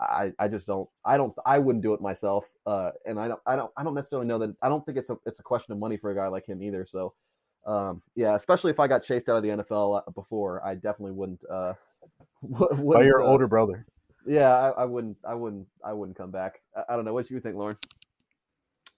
I, I just don't I don't I wouldn't do it myself. Uh, and I don't I don't I don't necessarily know that I don't think it's a it's a question of money for a guy like him either. So um, yeah, especially if I got chased out of the NFL uh, before, I definitely wouldn't. Uh, wouldn't By your uh, older brother. Yeah, I, I, wouldn't. I wouldn't. I wouldn't come back. I, I, don't know. What do you think, Lauren?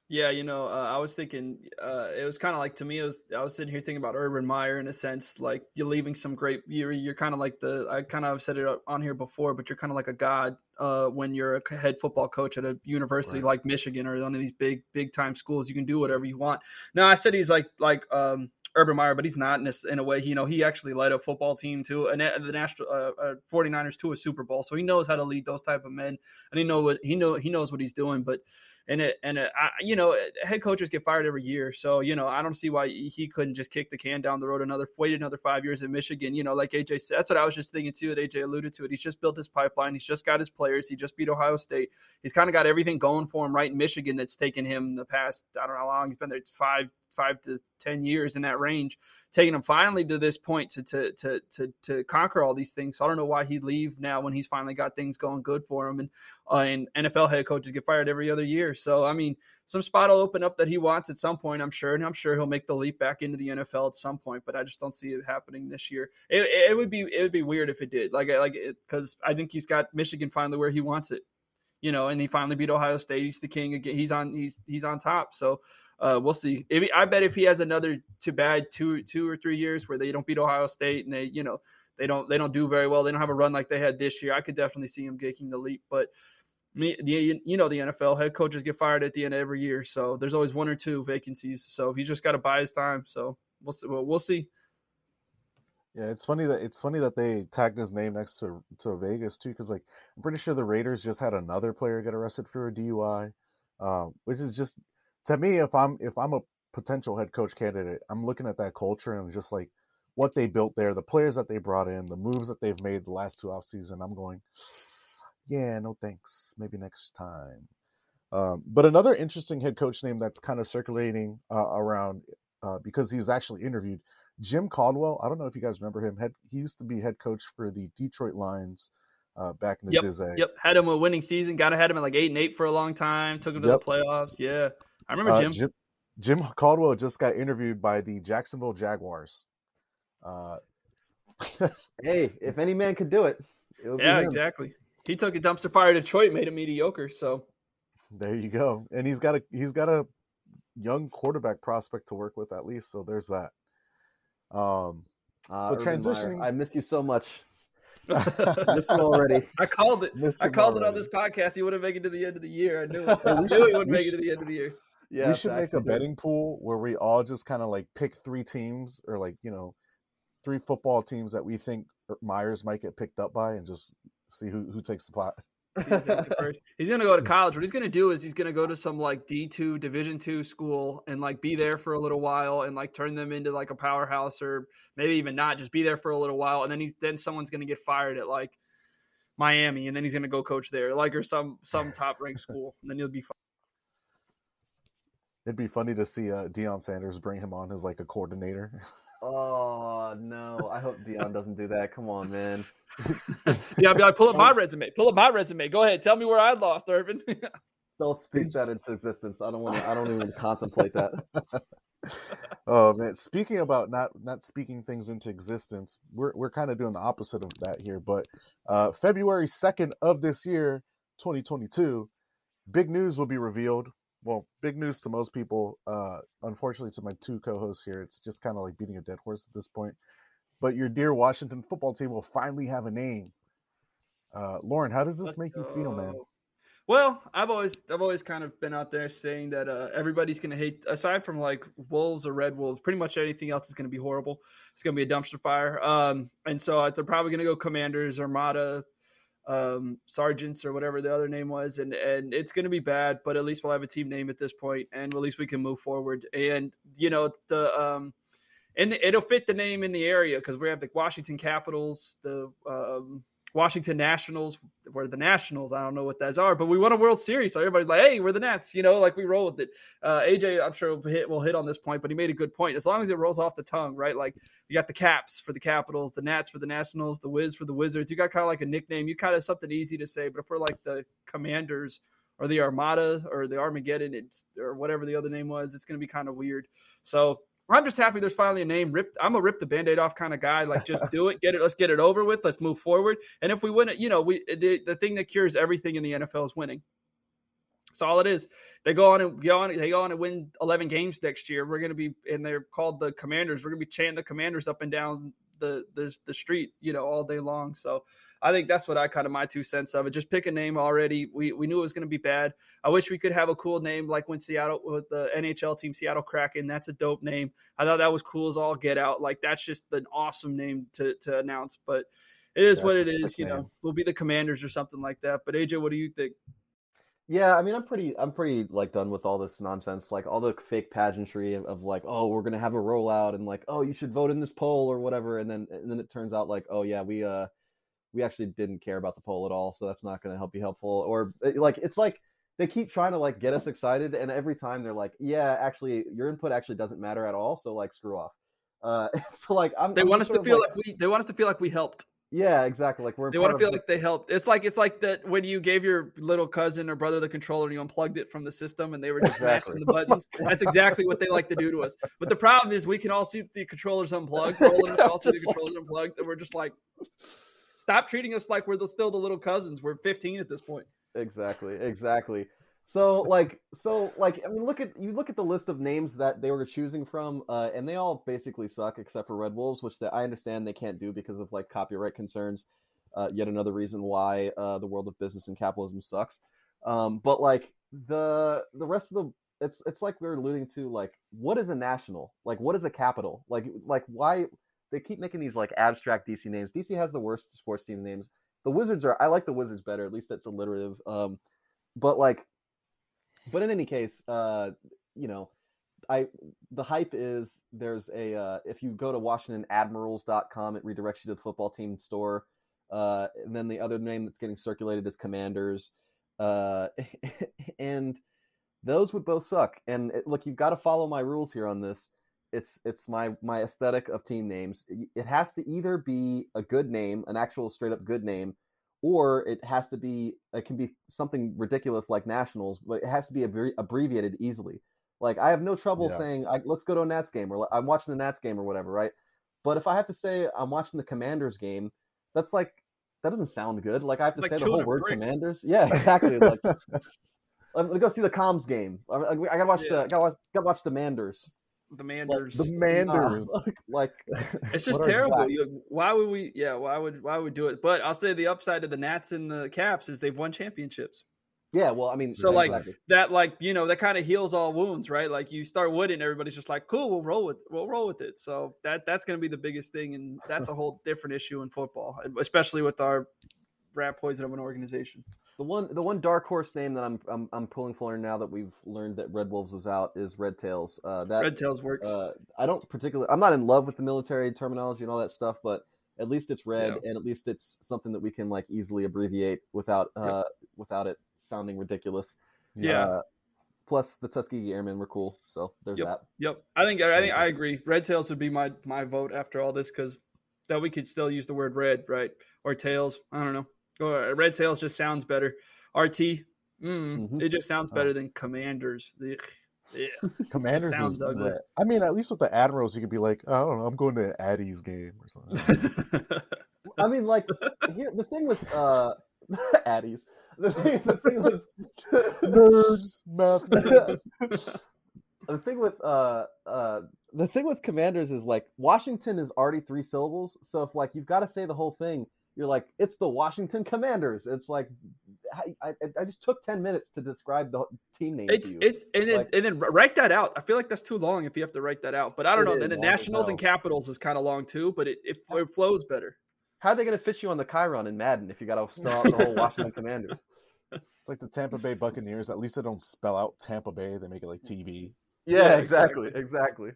Yeah, you know, uh, I was thinking. Uh, it was kind of like to me. It was. I was sitting here thinking about Urban Meyer in a sense. Like you're leaving some great. You're. You're kind of like the. I kind of said it on here before, but you're kind of like a god uh, when you're a head football coach at a university right. like Michigan or one of these big, big time schools. You can do whatever you want. Now, I said he's like like um, Urban Meyer, but he's not in, in a way. You know, he actually led a football team to and the national uh, uh, 49ers to a Super Bowl, so he knows how to lead those type of men, and he know what he know he knows what he's doing. But and it and it, I, you know, head coaches get fired every year, so you know, I don't see why he couldn't just kick the can down the road another wait another five years in Michigan. You know, like AJ said, that's what I was just thinking too. That AJ alluded to it. He's just built his pipeline. He's just got his players. He just beat Ohio State. He's kind of got everything going for him right in Michigan. That's taken him the past I don't know how long he's been there five five to ten years in that range, taking him finally to this point to to to to, to conquer all these things. So I don't know why he'd leave now when he's finally got things going good for him. And uh, and NFL head coaches get fired every other year. So I mean, some spot will open up that he wants at some point. I'm sure, and I'm sure he'll make the leap back into the NFL at some point. But I just don't see it happening this year. It, it would be it would be weird if it did. Like like because I think he's got Michigan finally where he wants it you know, and he finally beat Ohio State. He's the king again. He's on. He's he's on top. So uh, we'll see. If I bet if he has another too bad two two or three years where they don't beat Ohio State and they you know they don't they don't do very well, they don't have a run like they had this year. I could definitely see him making the leap, but. Me, the, you know the NFL head coaches get fired at the end of every year, so there's always one or two vacancies. So he just got to buy his time. So we'll see. Well, we'll see. Yeah, it's funny that it's funny that they tagged his name next to to Vegas too, because like I'm pretty sure the Raiders just had another player get arrested for a DUI, um, which is just to me, if I'm if I'm a potential head coach candidate, I'm looking at that culture and just like what they built there, the players that they brought in, the moves that they've made the last two off season. I'm going, yeah, no thanks. Maybe next time. Um, but another interesting head coach name that's kind of circulating uh, around uh, because he was actually interviewed, Jim Caldwell. I don't know if you guys remember him. Head, he used to be head coach for the Detroit Lions uh, back in the yep, Dizzy. Yep, had him a winning season. Got to had him at like eight and eight for a long time. Took him to yep. the playoffs. Yeah, I remember uh, Jim. Jim. Jim Caldwell just got interviewed by the Jacksonville Jaguars. Uh, hey, if any man could do it, it yeah, exactly. He took a dumpster fire to Detroit, made him mediocre. So there you go, and he's got a he's got a young quarterback prospect to work with at least. So there's that. Um, uh, but transitioning, Meyer, I miss you so much. miss you already. I called it. Miss I called already. it on this podcast. He wouldn't make it to the end of the year. I knew it. I knew he wouldn't make it to the end of the year. Yeah, we should make a betting pool where we all just kind of like pick three teams or like you know, three football teams that we think Myers might get picked up by, and just see who who takes the pot. He's gonna go to college. What he's gonna do is he's gonna go to some like D two Division two school and like be there for a little while and like turn them into like a powerhouse or maybe even not, just be there for a little while and then he's then someone's gonna get fired at like Miami and then he's gonna go coach there, like or some some top ranked school, and then he'll be fine. It'd be funny to see uh, Deion Sanders bring him on as like a coordinator. Oh no! I hope Deion doesn't do that. Come on, man. yeah, I'll be like, pull up my resume. Pull up my resume. Go ahead. Tell me where I lost, Urban. Don't speak that into existence. I don't want to. I don't even contemplate that. oh man! Speaking about not not speaking things into existence, we're we're kind of doing the opposite of that here. But uh, February second of this year, 2022, big news will be revealed well, big news to most people. Uh, unfortunately, to my two co-hosts here, it's just kind of like beating a dead horse at this point. But your dear Washington football team will finally have a name. Uh, Lauren, how does this Let's make go. you feel, man? Well, I've always I've always kind of been out there saying that uh, everybody's going to hate aside from like Wolves or Red Wolves, pretty much anything else is going to be horrible. It's going to be a dumpster fire. Um, and so uh, they're probably going to go Commanders, Armada, um, sergeants or whatever the other name was, and and it's going to be bad, but at least we'll have a team name at this point, and at least we can move forward. And you know the um, and it'll fit the name in the area because we have the Washington Capitals, the um, Washington Nationals. We're the Nationals. I don't know what those are, but we won a World Series. So everybody's like, hey, we're the Nats. You know, like we roll with it. Uh, AJ, I'm sure will hit, will hit on this point, but he made a good point. As long as it rolls off the tongue, right? Like you got the Caps for the Capitals, the Nats for the Nationals, the Wiz for the Wizards. You got kind of like a nickname. You kind of something easy to say. But if we're like the Commanders or the Armada or the Armageddon or whatever the other name was, it's going to be kind of weird. So I'm just happy there's finally a name. Ripped. I'm a rip the band-aid off kind of guy. Like just do it, get it, let's get it over with. Let's move forward. And if we win it, you know, we the, the thing that cures everything in the NFL is winning. That's all it is. They go on and go on. They go on and win 11 games next year. We're going to be, and they're called the Commanders. We're going to be chanting the Commanders up and down the the the street, you know, all day long. So I think that's what I kind of my two cents of it. Just pick a name already. We we knew it was going to be bad. I wish we could have a cool name like when Seattle with the NHL team Seattle Kraken. That's a dope name. I thought that was cool as all get out. Like that's just an awesome name to to announce. But it is yeah, what it is. You name. know, we'll be the Commanders or something like that. But AJ, what do you think? Yeah, I mean, I'm pretty, I'm pretty like done with all this nonsense, like all the fake pageantry of, of, like, oh, we're gonna have a rollout and like, oh, you should vote in this poll or whatever, and then and then it turns out like, oh yeah, we uh we actually didn't care about the poll at all, so that's not going to help you helpful. Or eh, like it's like they keep trying to like get us excited, and every time they're like, "Yeah, actually, your input actually doesn't matter at all," so like screw off. Uh, so like I'm. They I'm want us to feel like, like, we. They want us to feel like we helped. Yeah, exactly. Like we're. They want to feel like they helped. It's like it's like that when you gave your little cousin or brother the controller and you unplugged it from the system and they were just exactly. the buttons. That's exactly what they like to do to us. But the problem is we can all see the controllers unplugged. Roland all see the controllers unplugged, and we're just like, Stop treating us like we're still the little cousins. We're 15 at this point. Exactly. Exactly. So like so like I mean look at you look at the list of names that they were choosing from uh, and they all basically suck except for Red Wolves which I understand they can't do because of like copyright concerns. Uh, yet another reason why uh, the world of business and capitalism sucks. Um, but like the the rest of the it's it's like we are alluding to like what is a national like what is a capital like like why they keep making these like abstract DC names. DC has the worst sports team names. The Wizards are I like the Wizards better. At least that's alliterative. Um, but like, but in any case, uh, you know, I the hype is there's a uh, if you go to WashingtonAdmirals.com, it redirects you to the football team store. Uh, and then the other name that's getting circulated is Commanders. Uh, and those would both suck. And it, look, you've got to follow my rules here on this it's it's my my aesthetic of team names. It has to either be a good name, an actual straight up good name, or it has to be it can be something ridiculous like Nationals, but it has to be abbreviated easily. Like I have no trouble yeah. saying let's go to a Nats game or I'm watching the Nats game or whatever, right? But if I have to say I'm watching the Commanders game, that's like that doesn't sound good. Like I have to say the whole word break. Commanders. Yeah, exactly. like I'm gonna go see the Comms game. I, I gotta watch yeah. the gotta watch, gotta watch the Manders the Manders. the Manders. Ah, like it's just terrible. You, why would we? Yeah, why would why would do it? But I'll say the upside of the Nats and the Caps is they've won championships. Yeah, well, I mean, so like exactly. that, like you know, that kind of heals all wounds, right? Like you start winning, everybody's just like, cool, we'll roll with, we'll roll with it. So that that's going to be the biggest thing, and that's a whole different issue in football, especially with our rat poison of an organization. The one, the one dark horse name that I'm I'm, I'm pulling for now that we've learned that Red Wolves is out is Red Tails. Uh, that Red Tails works. Uh, I don't particularly. I'm not in love with the military terminology and all that stuff, but at least it's red, yeah. and at least it's something that we can like easily abbreviate without uh, yep. without it sounding ridiculous. Yeah. Uh, Plus, the Tuskegee Airmen were cool, so there's Yep. that. Yep, I think I think I agree. Red tails would be my my vote after all this because that we could still use the word red, right? Or tails. I don't know. Or red tails just sounds better. RT. Mm, Mhm. It just sounds Oh. better than commanders. Ugh. Yeah. Commanders sounds is ugly. red. I mean, at least with the Admirals, you could be like, I don't know, I'm going to an Addie's game or something. I mean, like here, the thing with uh, Addies, the thing, the thing with Nerds, math. nerds. the thing with uh uh the thing with commanders is like Washington is already three syllables. So if like you've got to say the whole thing, you're like it's the Washington Commanders. It's like I I, I just took ten minutes to describe the team name. It's to you. it's and then Like- and then write that out. I feel like that's too long if you have to write that out. But I don't know. Then the Nationals and. Capitals is kind of long too, but it, it it flows better. How are they going to fit you on the Chiron in Madden if you got to spell out the whole Washington Commanders? It's like the Tampa Bay Buccaneers. At least they don't spell out Tampa Bay. They make it like TB. Yeah, Yeah, exactly, exactly.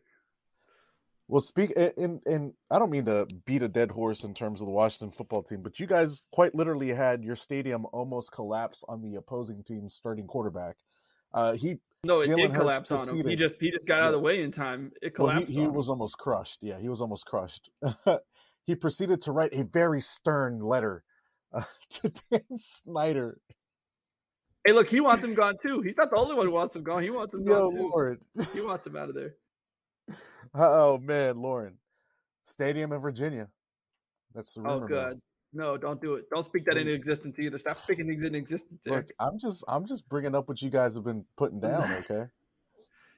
Well, speak and and I don't mean to beat a dead horse in terms of the Washington football team, but you guys quite literally had your stadium almost collapse on the opposing team's starting quarterback. Uh, he No, it Jalen did Hurts collapse on him. He just he just got out of the way in time. It well, collapsed. he, he him. was almost crushed. Yeah, he was almost crushed. he proceeded to write a very stern letter uh, to Dan Snyder. Hey, look, he wants him gone too. He's not the only one who wants him gone. He wants him Yo, gone too. Lord. He wants him out of there. Oh man, Lauren. Stadium in Virginia. That's the rumor. Oh god, no! Don't do it. Don't speak that into existence either. Stop speaking things into existence. Look, I'm just I'm just bringing up what you guys have been putting down, okay?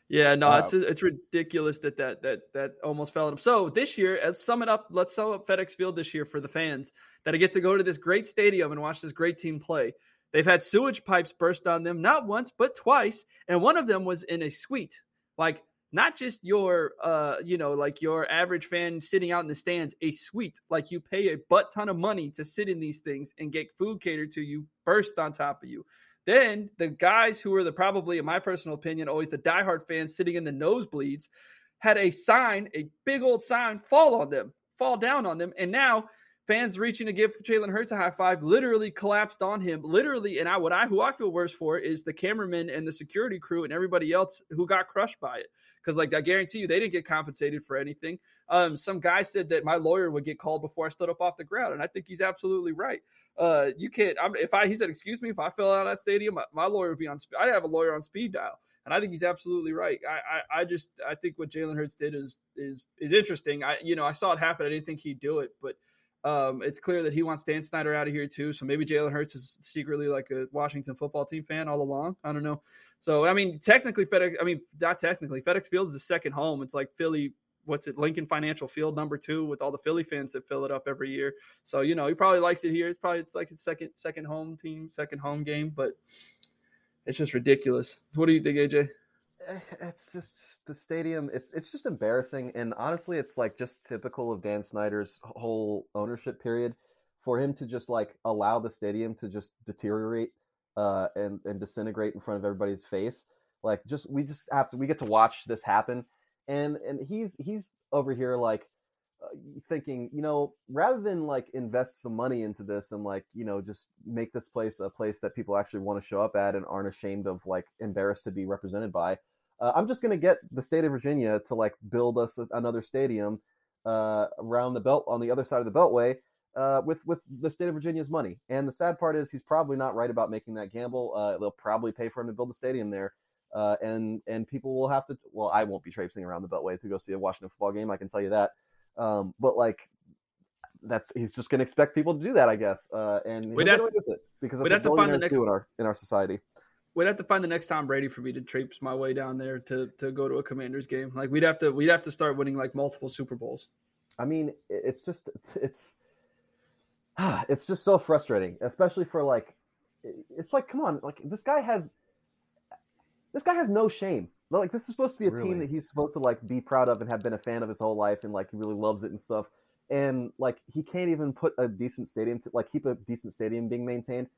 Yeah, no, Uh, it's it's ridiculous that that that that almost fell on him. So this year, let's sum it up. Let's sum up FedEx Field this year for the fans that I get to go to this great stadium and watch this great team play. They've had sewage pipes burst on them not once but twice, and one of them was in a suite. Like not just your uh you know like your average fan sitting out in the stands, a suite. Like you pay a butt ton of money to sit in these things and get food catered to you, burst on top of you. Then the guys who were the probably, in my personal opinion, always the diehard fans sitting in the nosebleeds had a sign, a big old sign, fall on them, fall down on them, and now fans reaching to give Jalen Hurts a high five literally collapsed on him. Literally, and I what I who I feel worse for is the cameraman and the security crew and everybody else who got crushed by it. Because like I guarantee you, they didn't get compensated for anything. Um, some guy said that my lawyer would get called before I stood up off the ground, and I think he's absolutely right. Uh, you can't. I'm, if I he said, excuse me, if I fell out of that stadium, my, my lawyer would be on. I have a lawyer on speed dial, and I think he's absolutely right. I, I, I just I think what Jalen Hurts did is is is interesting. I you know I saw it happen. I didn't think he'd do it, but um, it's clear that he wants Dan Snyder out of here too. So maybe Jalen Hurts is secretly like a Washington football team fan all along. I don't know. So I mean, technically FedEx. I mean, not technically. FedEx Field is a second home. It's like Philly. What's it? Lincoln Financial Field number two with all the Philly fans that fill it up every year. So you know he probably likes it here. It's probably it's like his second second home team, second home game. But it's just ridiculous. What do you think, AJ? Eh, It's just the stadium. It's it's just embarrassing, and honestly, it's like just typical of Dan Snyder's whole ownership period for him to just like allow the stadium to just deteriorate uh, and and disintegrate in front of everybody's face. Like, just we just have to we get to watch this happen, and and he's he's over here like uh, thinking, you know, rather than like invest some money into this and like, you know, just make this place a place that people actually want to show up at and aren't ashamed of like embarrassed to be represented by. Uh, I'm just going to get the state of Virginia to like build us another stadium uh, around the belt on the other side of the beltway uh, with with the state of Virginia's money. And the sad part is he's probably not right about making that gamble. Uh, they'll probably pay for him to build a stadium there. Uh, and and people will have to. Well, I won't be traipsing around the Beltway to go see a Washington football game. I can tell you that. Um, but like, that's he's just going to expect people to do that, I guess. Uh, and We'd have- with it because we'd have to find the next- do in our in our society. We'd have to find the next Tom Brady for me to traipse my way down there to to go to a Commanders game. Like we'd have to we'd have to start winning like multiple Super Bowls. I mean, it's just it's it's just so frustrating, especially for like it's like come on, like this guy has this guy has no shame. Like this is supposed to be a Really? team that he's supposed to like be proud of and have been a fan of his whole life and like he really loves it and stuff. And like he can't even put a decent stadium to like keep a decent stadium being maintained.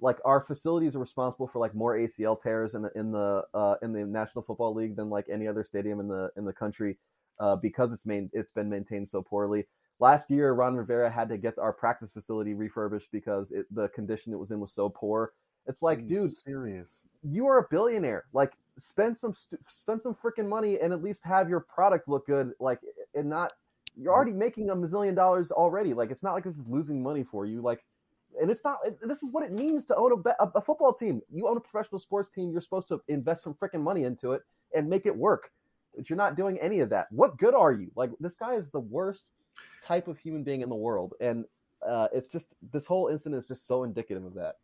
Like our facilities are responsible for like more ACL tears in the in the uh, in the National Football League than like any other stadium in the in the country uh, because it's main it's been maintained so poorly. Last year, Ron Rivera had to get our practice facility refurbished because it, the condition it was in was so poor. It's like, dude, serious. you are a billionaire. Like spend some st- spend some freaking money and at least have your product look good like and not you're already making a million dollars already like it's not like this is losing money for you like and it's not this is what it means to own a, a, football team. You own a professional sports team you're supposed to invest some freaking money into it and make it work. But you're not doing any of that. What good are you? Like this guy is the worst type of human being in the world. And uh, it's just this whole incident is just so indicative of that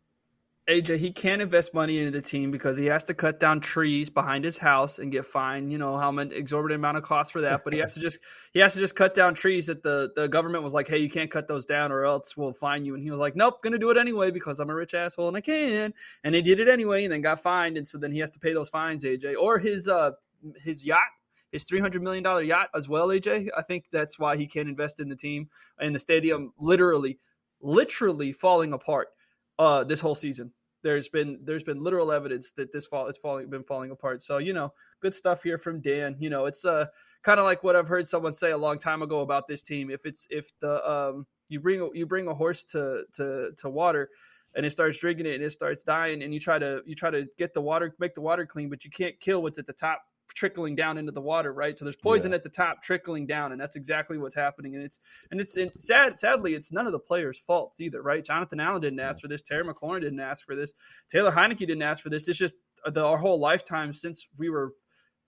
AJ, he can't invest money into the team because he has to cut down trees behind his house and get fined. You know how much exorbitant amount of cost for that. But he has to just he has to just cut down trees that the the government was like, hey, you can't cut those down or else we'll fine you. And he was like, nope, gonna do it anyway because I'm a rich asshole and I can. And he did it anyway and then got fined. And so then he has to pay those fines, AJ, or his uh his yacht his three hundred million dollar yacht as well, AJ. I think that's why he can't invest in the team and the stadium. Literally, literally falling apart uh, this whole season. There's been there's been literal evidence that this fall it's falling been falling apart. So you know, good stuff here from Dan. You know, it's uh kind of like what I've heard someone say a long time ago about this team. If it's if the um you bring you bring a horse to to to water and it starts drinking it and it starts dying and you try to you try to get the water make the water clean but you can't kill what's at the top trickling down into the water, right? So there's poison yeah. at the top trickling down, and that's exactly what's happening. And it's and it's and sad. Sadly, it's none of the players' faults either, right? Jonathan Allen didn't ask for this. Terry McLaurin didn't ask for this. Taylor Heinicke didn't ask for this. It's just the, our whole lifetime since we were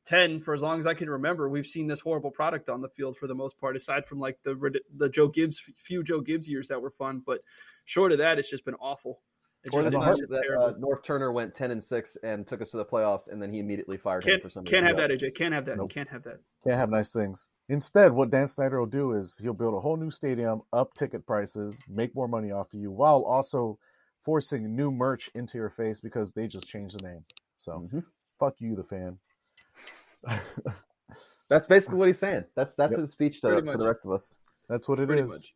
10 for as long as I can remember, we've seen this horrible product on the field for the most part, aside from like the the Joe Gibbs few Joe Gibbs years that were fun. But short of that, it's just been awful. It's just, it's that, uh, Norv Turner went ten and six and took us to the playoffs, and then he immediately fired can't, him for some. Can't have that, AJ. Can't have that. Nope. Can't have that. Can't have nice things. Instead, what Dan Snyder will do is he'll build a whole new stadium, up ticket prices, make more money off of you, while also forcing new merch into your face because they just changed the name. So, mm-hmm. fuck you, the fan. that's basically what he's saying. That's that's yep. his speech to, to, the rest of us. That's what it Pretty is. Much.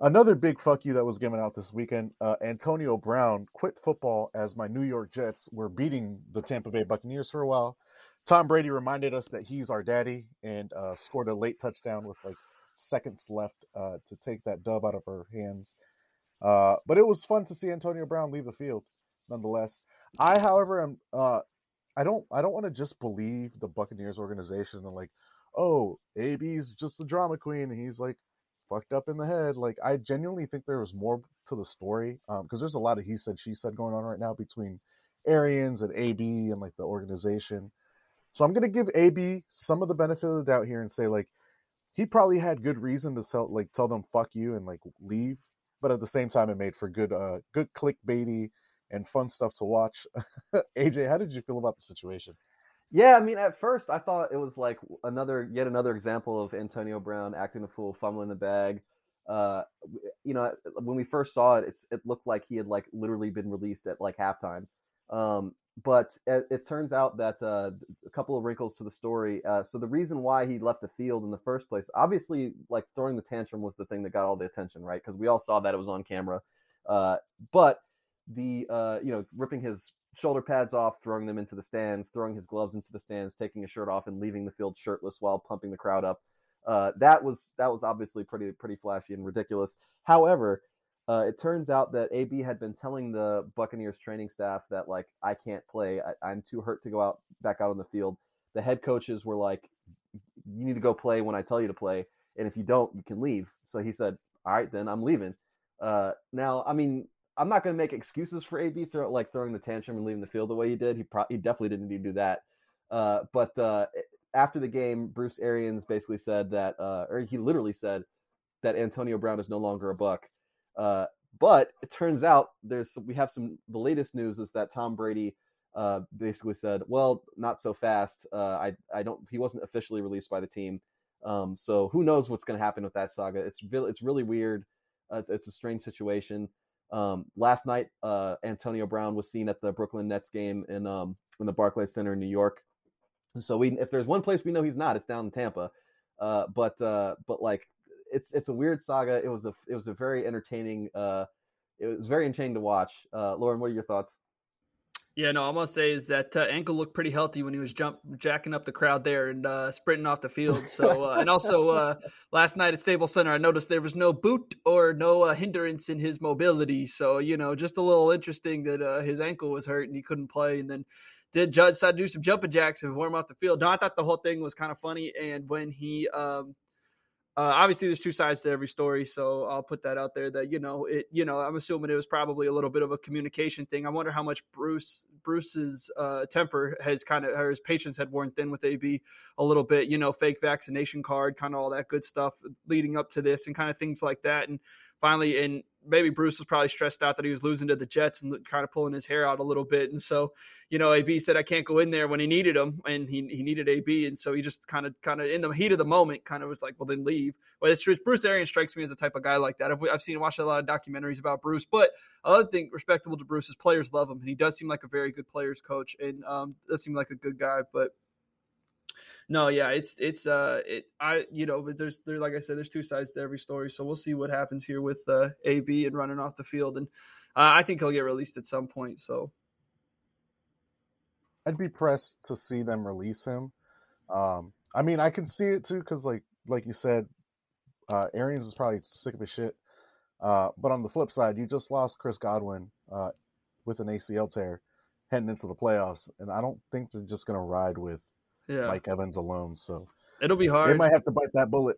Another big fuck you that was given out this weekend. Uh, Antonio Brown quit football as my New York Jets were beating the Tampa Bay Buccaneers for a while. Tom Brady reminded us that he's our daddy and uh, scored a late touchdown with like seconds left uh, to take that dub out of our hands. Uh, but it was fun to see Antonio Brown leave the field, nonetheless. I, however, am uh, I don't I don't want to just believe the Buccaneers organization and like, oh, AB's just a drama queen. And he's like fucked up in the head. Like I genuinely think there was more to the story because um, there's a lot of he said she said going on right now between Arians and AB and like the organization. So I'm gonna give AB some of the benefit of the doubt here and say like he probably had good reason to tell like tell them fuck you and like leave, but at the same time it made for good uh good clickbaity and fun stuff to watch. AJ, how did you feel about the situation? Yeah, I mean, at first I thought it was like another, yet another example of Antonio Brown acting a fool, fumbling the bag. Uh, you know, when we first saw it, it's it looked like he had like literally been released at like halftime. Um, but it, it, turns out that uh, a couple of wrinkles to the story. Uh, so the reason why he left the field in the first place, obviously, like throwing the tantrum was the thing that got all the attention, right? Because we all saw that it was on camera. Uh, but the uh, you know ripping his shoulder pads off, throwing them into the stands, throwing his gloves into the stands, taking his shirt off, and leaving the field shirtless while pumping the crowd up. Uh, that was that was obviously pretty pretty flashy and ridiculous. However, uh, it turns out that AB had been telling the Buccaneers training staff that like I can't play, I, I'm too hurt to go out back out on the field. The head coaches were like, "You need to go play when I tell you to play, and if you don't, you can leave." So he said, "All right, then I'm leaving." Uh, now, I mean, I'm not going to make excuses for AB throw, like throwing the tantrum and leaving the field the way he did. He pro- he definitely didn't need to do that. Uh, but uh, after the game, Bruce Arians basically said that, uh, or he literally said that Antonio Brown is no longer a Buck. Uh, but it turns out there's we have some. The latest news is that Tom Brady uh, basically said, "Well, not so fast. Uh, I I don't. He wasn't officially released by the team. Um, so who knows what's going to happen with that saga? It's it's really weird. it's a strange situation." Um, last night, uh, Antonio Brown was seen at the Brooklyn Nets game in um, in the Barclays Center in New York. So we, if there's one place we know he's not, it's down in Tampa. Uh, but uh, but like it's it's a weird saga. It was a it was a very entertaining. Uh, it was very entertaining to watch. Uh, Lauren, what are your thoughts? Yeah, no, I must say is that uh, ankle looked pretty healthy when he was jump jacking up the crowd there and uh, sprinting off the field. So, uh, and also uh, last night at Staples Center, I noticed there was no boot or no uh, hindrance in his mobility. So, you know, just a little interesting that uh, his ankle was hurt and he couldn't play. And then did Judd decide to do some jumping jacks and warm up the field. No, I thought the whole thing was kind of funny. And when he, um, uh, obviously, there's two sides to every story, so I'll put that out there. That you know, it. You know, I'm assuming it was probably a little bit of a communication thing. I wonder how much Bruce Bruce's uh, temper has kind of, or his patience had worn thin with AB a little bit. You know, fake vaccination card, kind of all that good stuff leading up to this, and kind of things like that. And finally, and maybe Bruce was probably stressed out that he was losing to the Jets and kind of pulling his hair out a little bit. And so, you know, AB said I can't go in there when he needed him, and he he needed AB, and so he just kind of kind of in the heat of the moment, kind of was like, well, then leave. But it's true. Bruce Arians strikes me as the type of guy like that. I've, I've seen watched a lot of documentaries about Bruce, but other thing respectable to Bruce is players love him, and he does seem like a very good players coach, and um, does seem like a good guy, but no, yeah, it's it's uh it I you know, but there's there like I said, there's two sides to every story. So we'll see what happens here with uh AB and running off the field, and uh, I think he'll get released at some point. So I'd be pressed to see them release him. Um, I mean, I can see it too because like like you said, uh, Arians is probably sick of his shit. Uh, but on the flip side, you just lost Chris Godwin uh, with an ACL tear heading into the playoffs, and I don't think they're just going to ride with yeah. Mike Evans alone. So it'll be hard. They might have to bite that bullet.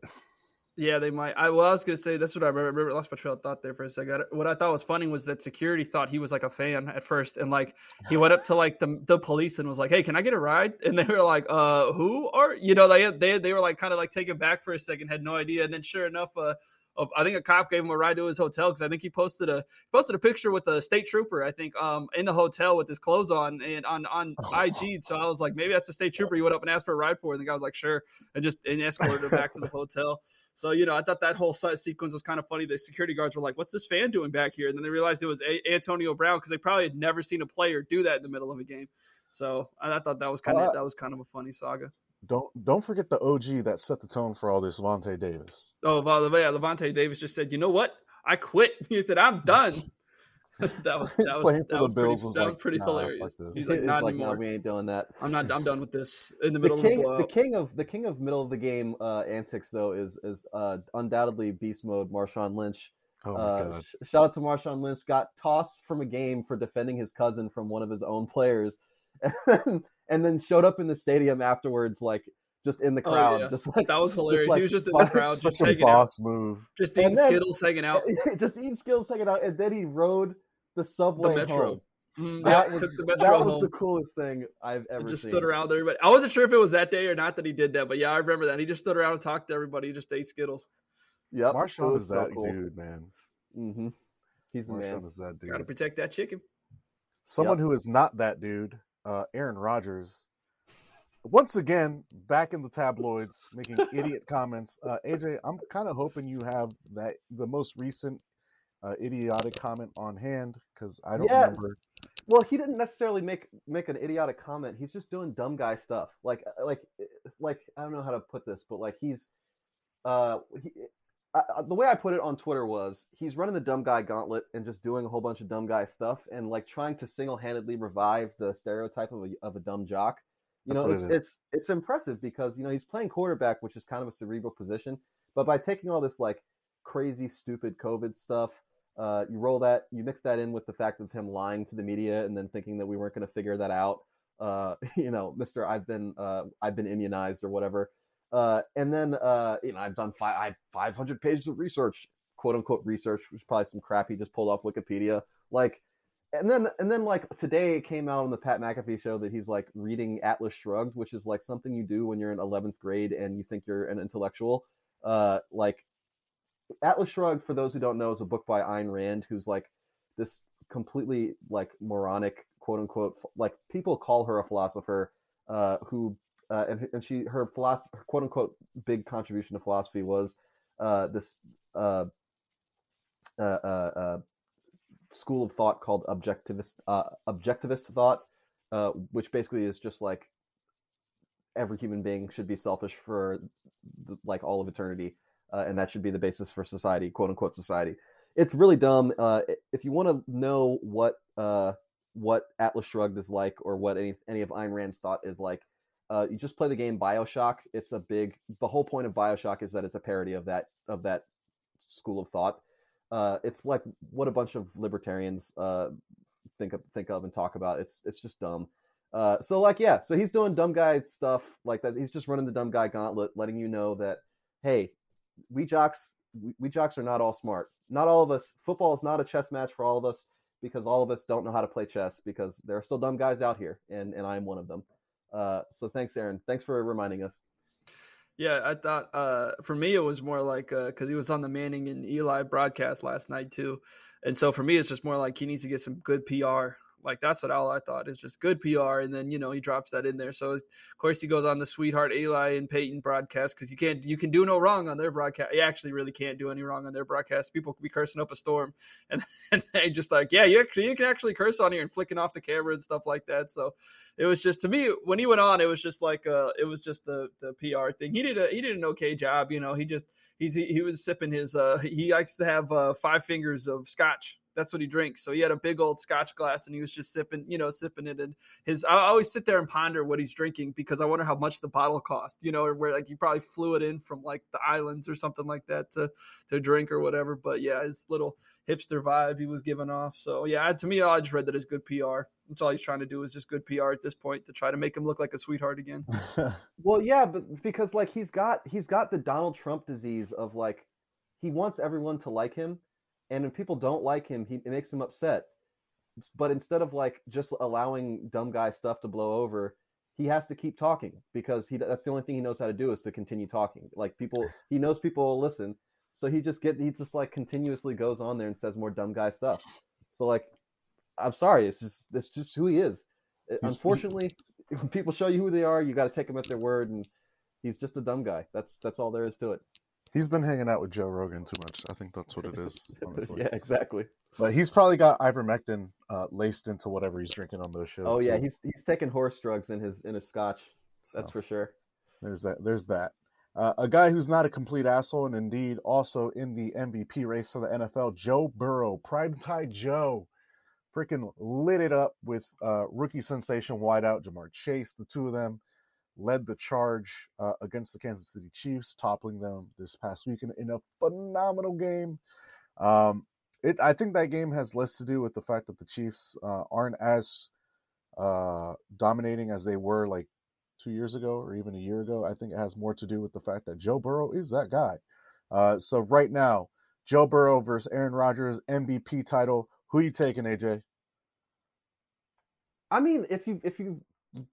Yeah, they might. I well, I was gonna say that's what I remember. remember lost my trail of thought there for a second. What I thought was funny was that security thought he was like a fan at first, and like he went up to like the the police and was like, "Hey, can I get a ride?" And they were like, "Uh, who are you know?" They they they were like kind of like taken back for a second, had no idea, and then sure enough, uh, I think a cop gave him a ride to his hotel because I think he posted a posted a picture with a state trooper. I think um in the hotel with his clothes on and on on oh. IG. So I was like, maybe that's the state trooper. He went up and asked for a ride for, and the guy was like, sure, and just and escorted him back to the hotel. So you know, I thought that whole sequence was kind of funny. The security guards were like, "What's this fan doing back here?" And then they realized it was a- Antonio Brown because they probably had never seen a player do that in the middle of a game. So I thought that was kind of uh, that was kind of a funny saga. Don't don't forget the OG that set the tone for all this, Lavonte Davis. Oh, well, yeah, Lavonte Davis just said, "You know what? I quit." He said, "I'm done." that was that was that was, pretty, was, that like, was pretty nah, hilarious. Like He's like, "Not like, anymore. No, we ain't doing that. I'm not. I'm done with this." In the middle the king, of the, the king of the king of middle of the game uh, antics though is is uh, undoubtedly beast mode. Marshawn Lynch. Oh uh, sh- shout out to Marshawn Lynch. Got tossed from a game for defending his cousin from one of his own players, and then showed up in the stadium afterwards like just in the oh, crowd. Oh, yeah. Just like that was hilarious. Like, he was just in the crowd, just hanging boss out. move, just eating then, Skittles, hanging out, just eating Skittles, hanging out, and then he rode the subway the metro. home. Mm, that was, the, that was the coolest thing I've ever he just seen. stood around there. But I wasn't sure if it was that day or not that he did that. But yeah, I remember that. He just stood around and talked to everybody. He just ate Skittles. Yep. Marshawn is that cool. dude, man. Mm-hmm. He's the Marshawn man. is that dude. Got to protect that chicken. Someone yep. who is not that dude, uh, Aaron Rodgers, once again back in the tabloids making idiot comments. Uh, AJ, I'm kind of hoping you have that the most recent uh, idiotic comment on hand because I don't yeah. remember. Well, he didn't necessarily make make an idiotic comment. He's just doing dumb guy stuff. Like uh, like uh, like I don't know how to put this, but like he's uh he, uh, the way I put it on Twitter was he's running the dumb guy gauntlet and just doing a whole bunch of dumb guy stuff and like trying to single handedly revive the stereotype of a, of a dumb jock. You know, it's it it's it's impressive because you know he's playing quarterback, which is kind of a cerebral position. But by taking all this like crazy, stupid COVID stuff, uh, you roll that, you mix that in with the fact of him lying to the media and then thinking that we weren't going to figure that out. Uh, you know, Mister, I've been uh, I've been immunized or whatever. Uh, and then uh, you know, I've done five I have 500 pages of research, quote unquote research, which is probably some crap he just pulled off Wikipedia. Like and then and then like today it came out on the Pat McAfee show that he's like reading Atlas Shrugged, which is like something you do when you're in 11th grade and you think you're an intellectual. Uh, like Atlas Shrugged, for those who don't know, is a book by Ayn Rand, who's like this completely like moronic quote unquote like people call her a philosopher uh, who uh, and and she her philosophy quote unquote big contribution to philosophy was uh, this uh, uh, uh, uh school of thought called objectivist objectivist thought, which basically is just like every human being should be selfish for the, like all of eternity, and that should be the basis for society, quote unquote society. It's really dumb. If you want to know what what Atlas Shrugged is like, or what any any of Ayn Rand's thought is like, uh, you just play the game Bioshock. It's a big. The whole point of Bioshock is that it's a parody of that of that school of thought uh, it's like what a bunch of libertarians uh, think of think of and talk about. It's it's just dumb. Uh, so like yeah, so he's doing dumb guy stuff like that. He's just running the dumb guy gauntlet, letting you know that hey, we jocks we, we jocks are not all smart. Not all of us. Football is not a chess match for all of us because all of us don't know how to play chess because there are still dumb guys out here, and and I am one of them. Uh, so thanks, Aaron. Thanks for reminding us. Yeah, I thought uh, for me it was more like because uh, he was on the Manning and Eli broadcast last night too, and so for me it's just more like he needs to get some good PR like that's what all I thought is just good PR, and then you know he drops that in there. So of course he goes on the sweetheart Eli and Peyton broadcast because you can't you can do no wrong on their broadcast. You actually really can't do any wrong on their broadcast. People could be cursing up a storm, and, and they just like yeah you actually you can actually curse on here and flicking off the camera and stuff like that. So it was just to me when he went on, it was just like uh it was just the the PR thing. He did a he did an okay job, you know. He just he he was sipping his uh he likes to have uh five fingers of scotch that's what he drinks. So he had a big old scotch glass and he was just sipping, you know, sipping it. And his, I always sit there and ponder what he's drinking because I wonder how much the bottle cost, you know, or where like he probably flew it in from like the islands or something like that to, to drink or whatever. But yeah, his little hipster vibe he was giving off. So yeah, to me, I just read that as good PR. That's all he's trying to do is just good PR at this point to try to make him look like a sweetheart again. well, yeah, but because like he's got he's got the Donald Trump disease of like he wants everyone to like him and when people don't like him, he it makes him upset. But instead of like just allowing dumb guy stuff to blow over, he has to keep talking because he that's the only thing he knows how to do is to continue talking. Like people, he knows people will listen, so he just get he just like continuously goes on there and says more dumb guy stuff. So like, I'm sorry, it's just it's just who he is. Uh, he's, Unfortunately, when people show you who they are, you got to take them at their word, and he's just a dumb guy. That's that's all there is to it. He's been hanging out with Joe Rogan too much. I think that's what it is. Honestly. yeah, exactly. But he's probably got ivermectin uh, laced into whatever he's drinking on those shows. Oh yeah, he's he's taking horse drugs in his in his scotch. That's so, for sure. There's that. There's that. Uh, a guy who's not a complete asshole and indeed also in the MVP race for the NFL, Joe Burrow, Primetime Joe, freaking lit it up with uh, rookie sensation wideout Ja'Marr Chase. The two of them led the charge uh, against the Kansas City Chiefs, toppling them this past weekend in a phenomenal game. Um, it, I think that game has less to do with the fact that the Chiefs uh, aren't as uh, dominating as they were like two years ago or even a year ago. I think it has more to do with the fact that Joe Burrow is that guy. Uh, so right now, Joe Burrow versus Aaron Rodgers MVP title. Who you taking, AJ? I mean, if you if you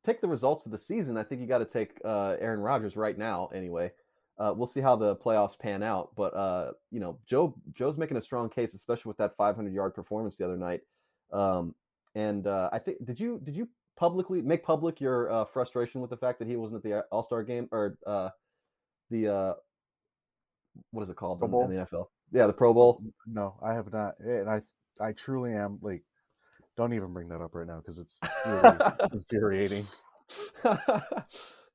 take the results of the season, I think you got to take uh, Aaron Rodgers right now. Anyway, uh, we'll see how the playoffs pan out. But uh, you know, Joe Joe's making a strong case, especially with that 500 yard performance the other night. Um, and uh, I think did you did you publicly make public your uh, frustration with the fact that he wasn't at the All Star game or uh, the uh what is it called in, in the NFL? Yeah, the Pro Bowl. No, I have not, and I I truly am like don't even bring that up right now because it's really infuriating. but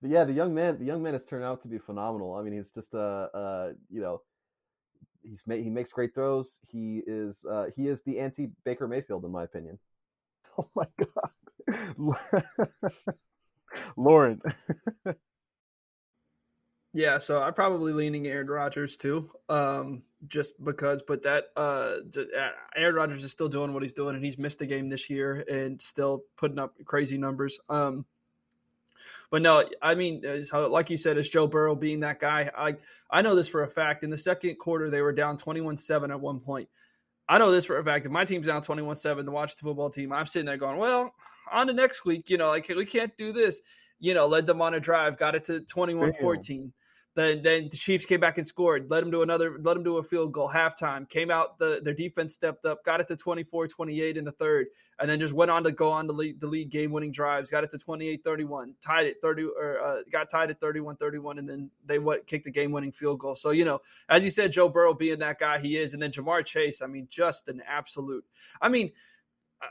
yeah, the young man, the young man has turned out to be phenomenal. I mean, he's just a, uh, uh, you know, he's made, he makes great throws. He is uh, he is the anti Baker Mayfield in my opinion. Oh my god, Lauren. Yeah, so I'm probably leaning Aaron Rodgers too, um, just because. But that uh, uh, Aaron Rodgers is still doing what he's doing, and he's missed a game this year and still putting up crazy numbers. Um, but no, I mean, like you said, it's Joe Burrow being that guy. I I know this for a fact. In the second quarter, they were down 21-7 at one point. I know this for a fact. If my team's down 21-7, the Washington football team, I'm sitting there going, well, on to next week, you know, like we can't do this you know, led them on a drive, got it to 21-14. Then, then the Chiefs came back and scored, led them to another, led them to a field goal, halftime, came out, the their defense stepped up, got it to 24-28 in the third, and then just went on to go on to lead the lead game-winning drives, got it to 28-31, tied it 30 or uh, got tied at 31-31, and then they what kicked the game-winning field goal. So, you know, as you said, Joe Burrow being that guy he is, and then Ja'Marr Chase, I mean, just an absolute. I mean,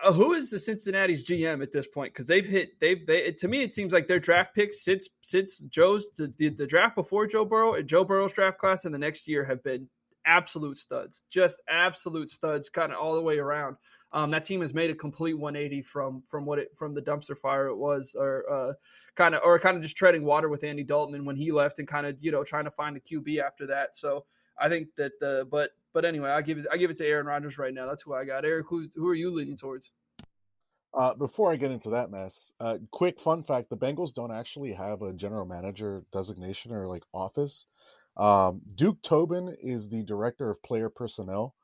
uh, who is the Cincinnati's GM at this point? Because they've hit they've they to me it seems like their draft picks since since Joe's the, the, draft before Joe Burrow and Joe Burrow's draft class in the next year have been absolute studs, just absolute studs, kind of all the way around. Um, that team has made a complete 180 from from what it from the dumpster fire it was, or uh, kind of or kind of just treading water with Andy Dalton and when he left and kind of you know trying to find a QB after that. So I think that the but but anyway, I give it I give it to Aaron Rodgers right now. That's who I got. Eric, who who are you leaning towards? Uh, before I get into that mess, uh, quick fun fact: the Bengals don't actually have a general manager designation or like office. Um, Duke Tobin is the director of player personnel.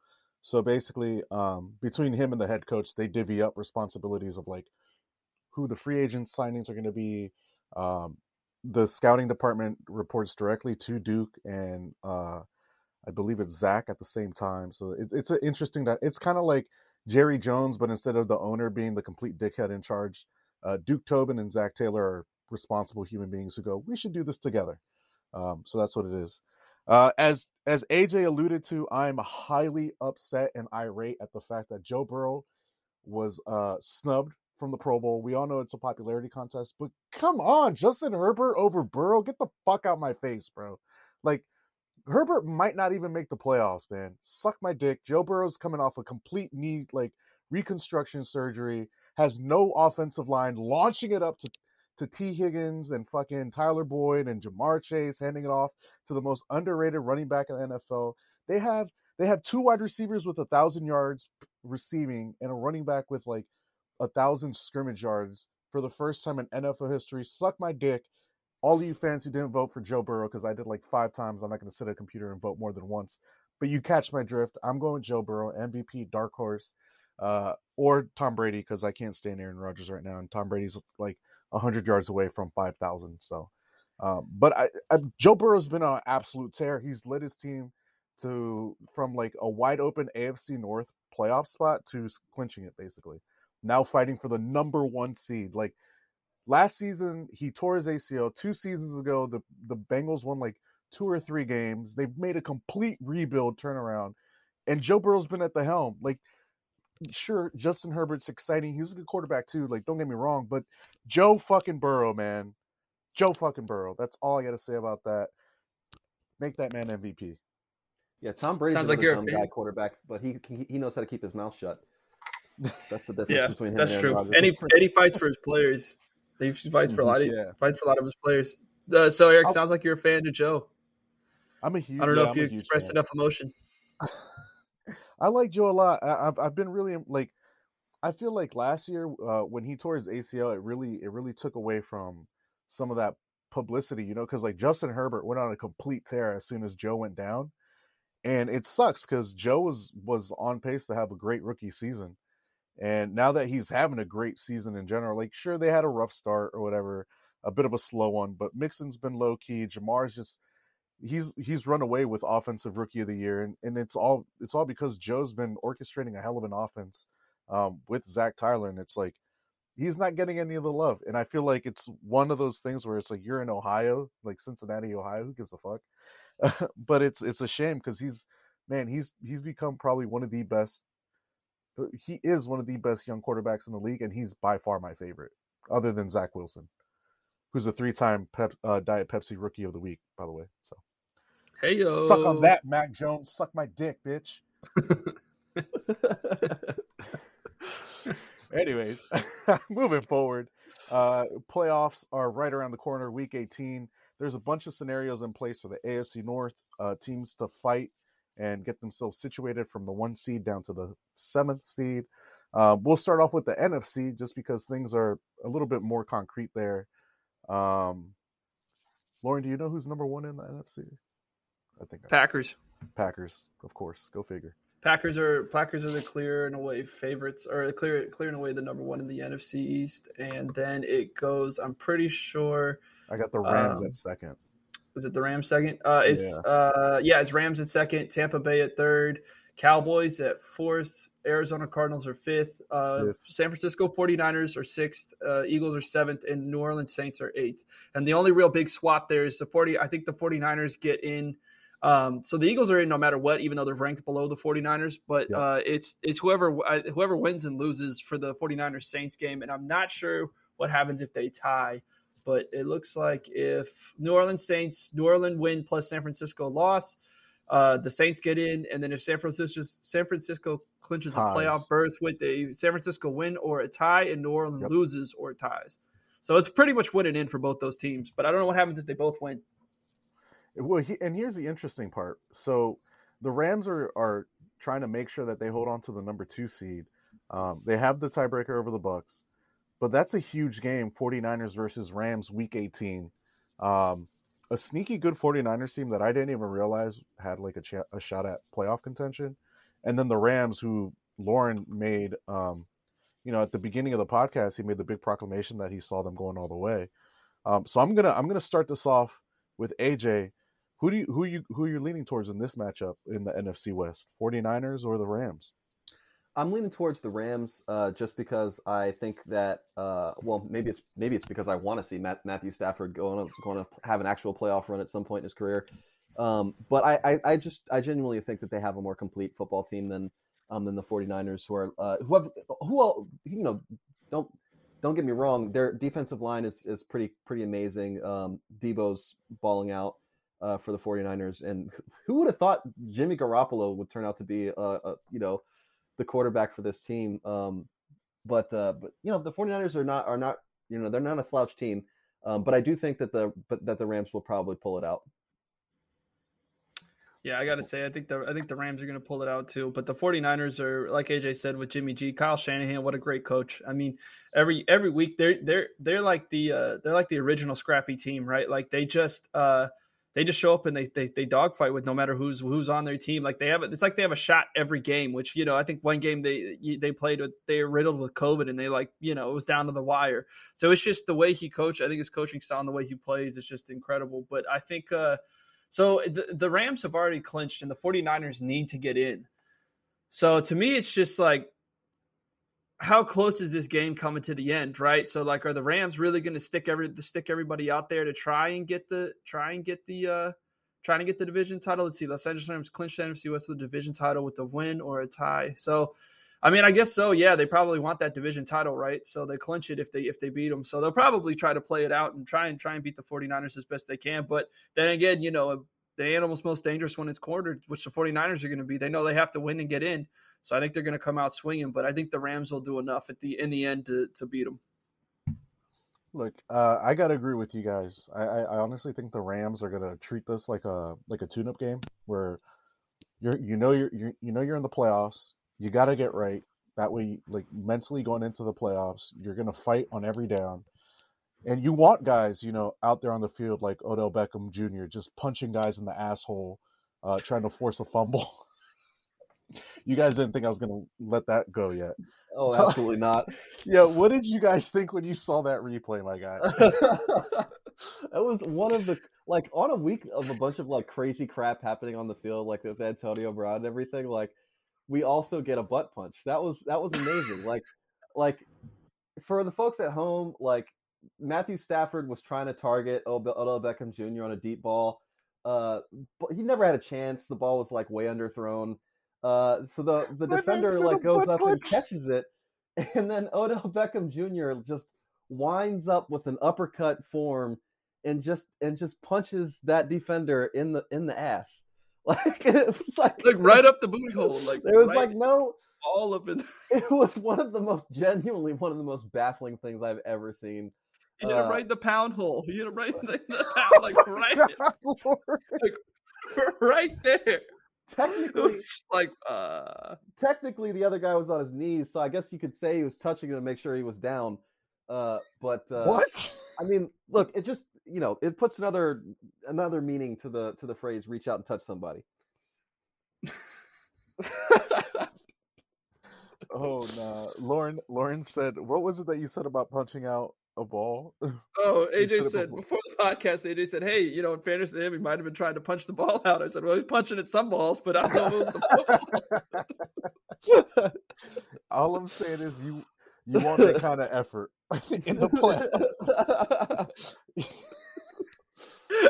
So basically, um, between him and the head coach, they divvy up responsibilities of like who the free agent signings are going to be. Um, the scouting department reports directly to Duke and uh, I believe it's Zach at the same time. So it, it's an interesting that it's kind of like Jerry Jones, but instead of the owner being the complete dickhead in charge, uh, Duke Tobin and Zac Taylor are responsible human beings who go, we should do this together. Um, so that's what it is. Uh, as as AJ alluded to, I'm highly upset and irate at the fact that Joe Burrow was uh, snubbed from the Pro Bowl. We all know it's a popularity contest, but come on, Justin Herbert over Burrow, get the fuck out my face, bro. Like Herbert might not even make the playoffs, man. Suck my dick. Joe Burrow's coming off a complete knee like reconstruction surgery, has no offensive line, launching it up to to Tee Higgins and fucking Tyler Boyd and Ja'Marr Chase, handing it off to the most underrated running back in the NFL. They have they have two wide receivers with a thousand yards receiving and a running back with like a thousand scrimmage yards for the first time in NFL history. Suck my dick. All of you fans who didn't vote for Joe Burrow because I did like five times. I'm not going to sit at a computer and vote more than once. But you catch my drift. I'm going Joe Burrow, MVP, dark horse, uh, or Tom Brady because I can't stand Aaron Rodgers right now, and Tom Brady's like 100 yards away from 5,000. So, um, but I, I, Joe Burrow's been an absolute tear. He's led his team to from like a wide open AFC North playoff spot to clinching it basically. Now fighting for the number one seed. Like last season, he tore his ACL. Two seasons ago, the the Bengals won like two or three games. They've made a complete rebuild turnaround, and Joe Burrow's been at the helm. Like sure, Justin Herbert's exciting. He's a good quarterback too. Like, don't get me wrong, but Joe fucking Burrow, man, Joe fucking Burrow. That's all I got to say about that. Make that man MVP. Yeah, Tom Brady sounds like you're a guy quarterback, but he he knows how to keep his mouth shut. That's the difference yeah, between him that's and true. Rodgers. And he, and he fights for his players. He fights for a lot. Of, Yeah. fights for a lot of his players. Uh, so Eric, I'll- sounds like you're a fan of Joe. I'm a huge. I don't know yeah, if you expressed fan. enough emotion. I like Joe a lot. I, I've I've been really like, I feel like last year uh, when he tore his ACL, it really it really took away from some of that publicity, you know, because like Justin Herbert went on a complete tear as soon as Joe went down, and it sucks because Joe was was on pace to have a great rookie season, and now that he's having a great season in general, like sure they had a rough start or whatever, a bit of a slow one, but Mixon's been low key. Ja'Marr's just he's he's run away with offensive rookie of the year, and, and it's all it's all because Joe's been orchestrating a hell of an offense um, with Zac Taylor, and it's like he's not getting any of the love, and I feel like it's one of those things where it's like you're in Ohio, like Cincinnati, Ohio, who gives a fuck? but it's it's a shame because he's man, he's he's become probably one of the best. He is one of the best young quarterbacks in the league, and he's by far my favorite, other than Zach Wilson, who's a three-time Pep, uh, Diet Pepsi Rookie of the Week, by the way. So Hey yo, suck on that, Mac Jones. Suck my dick, bitch. Anyways, moving forward, uh, playoffs are right around the corner. Week 18. There's a bunch of scenarios in place for the AFC North uh, teams to fight and get themselves situated from the one seed down to the seventh seed. Uh, we'll start off with the NFC just because things are a little bit more concrete there. Um, Lauren, do you know who's number one in the NFC? I think I- Packers. Packers, of course. Go figure. Packers are Packers are the clear and away favorites, or clear clear and away the number one in the NFC East, and then it goes. I'm pretty sure. I got the Rams Um, at second. Is it the Rams second? Uh, it's uh, yeah, it's Rams at second, Tampa Bay at third, Cowboys at fourth, Arizona Cardinals are fifth, uh, Fifth. San Francisco 49ers are sixth, uh, Eagles are seventh, and New Orleans Saints are eighth. And the only real big swap there is the 40. I think the 49ers get in. Um, so the Eagles are in no matter what, even though they're ranked below the 49ers. But Yeah. uh, it's it's whoever uh, whoever wins and loses for the 49ers Saints game, and I'm not sure what happens if they tie. But it looks like if New Orleans Saints, New Orleans win plus San Francisco loss, uh, the Saints get in, and then if San Francisco San Francisco clinches Ties. a playoff berth with a San Francisco win or a tie, and New Orleans Yep. loses or ties. So it's pretty much winning in for both those teams. But I don't know what happens if they both win. Well, he, and here's the interesting part. So the Rams are are trying to make sure that they hold on to the number two seed. Um, they have the tiebreaker over the Bucs, but that's a huge game. 49ers versus Rams, Week 18. Um, a sneaky good 49ers team that I didn't even realize had like a, a shot at playoff contention, and then the Rams, who Lauren made, um, you know, at the beginning of the podcast, he made the big proclamation that he saw them going all the way. Um, so I'm gonna I'm gonna start this off with AJ. Who do you who you who are you leaning towards in this matchup in the NFC West? 49ers or the Rams? I'm leaning towards the Rams uh, just because I think that uh, well maybe it's maybe it's because I want to see Matt, Matthew Stafford going to, going to have an actual playoff run at some point in his career. Um, but I, I, I, just I genuinely think that they have a more complete football team than um, than the 49ers who are uh, who have who all you know don't don't get me wrong their defensive line is is pretty pretty amazing. Um, Deebo's balling out. Uh, for the 49ers and who would have thought Jimmy Garoppolo would turn out to be a, a you know the quarterback for this team. Um, but uh, but you know the 49ers are not are not you know they're not a slouch team. Um, but I do think that the but that the Rams will probably pull it out. Yeah, I got to say I think the I think the Rams are going to pull it out too, but the 49ers are like AJ said with Jimmy G, Kyle Shanahan, what a great coach. I mean, every every week they're they're they're like the uh, they're like the original scrappy team, right? Like they just uh they just show up and they they they dogfight with no matter who's who's on their team. Like they have it's like they have a shot every game. Which you know I think one game they they played with they were riddled with COVID and they like you know it was down to the wire. So it's just the way he coached. I think his coaching style and the way he plays is just incredible. But I think uh so the the Rams have already clinched and the 49ers need to get in. So to me it's just like how close is this game coming to the end, right? So like, are the Rams really going to stick every stick everybody out there to try and get the try and get the uh trying to get the division title? Let's see, Los Angeles Rams clinched the NFC West with the division title with a win or a tie. So, I mean, I guess so. Yeah, they probably want that division title, right? So they clinch it if they if they beat them. So they'll probably try to play it out and try and try and beat the 49ers as best they can. But then again, you know, the animal's most dangerous when it's cornered, which the 49ers are going to be. They know they have to win and get in. So I think they're going to come out swinging, but I think the Rams will do enough at the in the end to to beat them. Look, uh, I gotta agree with you guys. I, I, I honestly think the Rams are gonna treat this like a like a tune-up game where you're you know you're, you're you know you're in the playoffs. You got to get right. That way, like mentally going into the playoffs, you're gonna fight on every down, and you want guys, you know, out there on the field like Odell Beckham Jr. just punching guys in the asshole, uh, trying to force a fumble. you guys didn't think I was going to let that go yet. Oh, absolutely not. yeah, what did you guys think when you saw that replay, my guy? that was one of the like on a week of a bunch of like crazy crap happening on the field, like with Antonio Brown and everything. Like, we also get a butt punch. That was that was amazing. like, like for the folks at home, like Matthew Stafford was trying to target Odell Beckham Jr. on a deep ball. Uh, but he never had a chance. The ball was like way underthrown. Uh, so the the My defender like goes up and catches it, and then Odell Beckham Jr. just winds up with an uppercut form and just and just punches that defender in the in the ass. Like it was like like right up the booty hole. Like there was right like no all up in. It was one of the most genuinely one of the most baffling things I've ever seen. He hit uh, it right in the pound hole. He hit it right in the, pound, like right, like, right there technically like uh technically the other guy was on his knees so i guess you could say he was touching him to make sure he was down uh but uh what? I mean look it just you know it puts another another meaning to the to the phrase reach out and touch somebody. Oh no lauren lauren said what was it that you said about punching out a ball. Oh, AJ said before. before. the podcast, AJ said, "Hey, you know, in fairness to him, he might have been trying to punch the ball out." I said, "Well, he's punching at some balls, but I don't know it was the ball." All I'm saying is, you you want that kind of effort in the playoffs. hey,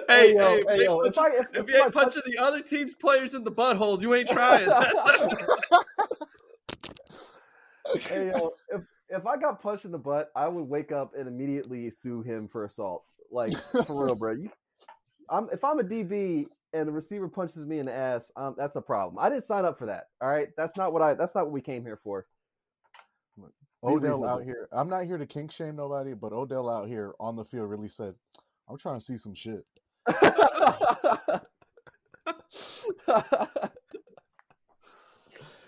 hey, yo, hey, yo, if, I, if, if you ain't punching the other team's players in the buttholes, you ain't trying. hey, yo, if if I got punched in the butt, I would wake up and immediately sue him for assault. Like for real, bro. You, I'm if I'm a DB and the receiver punches me in the ass, um, that's a problem. I didn't sign up for that. All right, that's not what I. That's not what we came here for. Odell out here. I'm not here to kink shame nobody, but Odell out here on the field really said, "I'm trying to see some shit."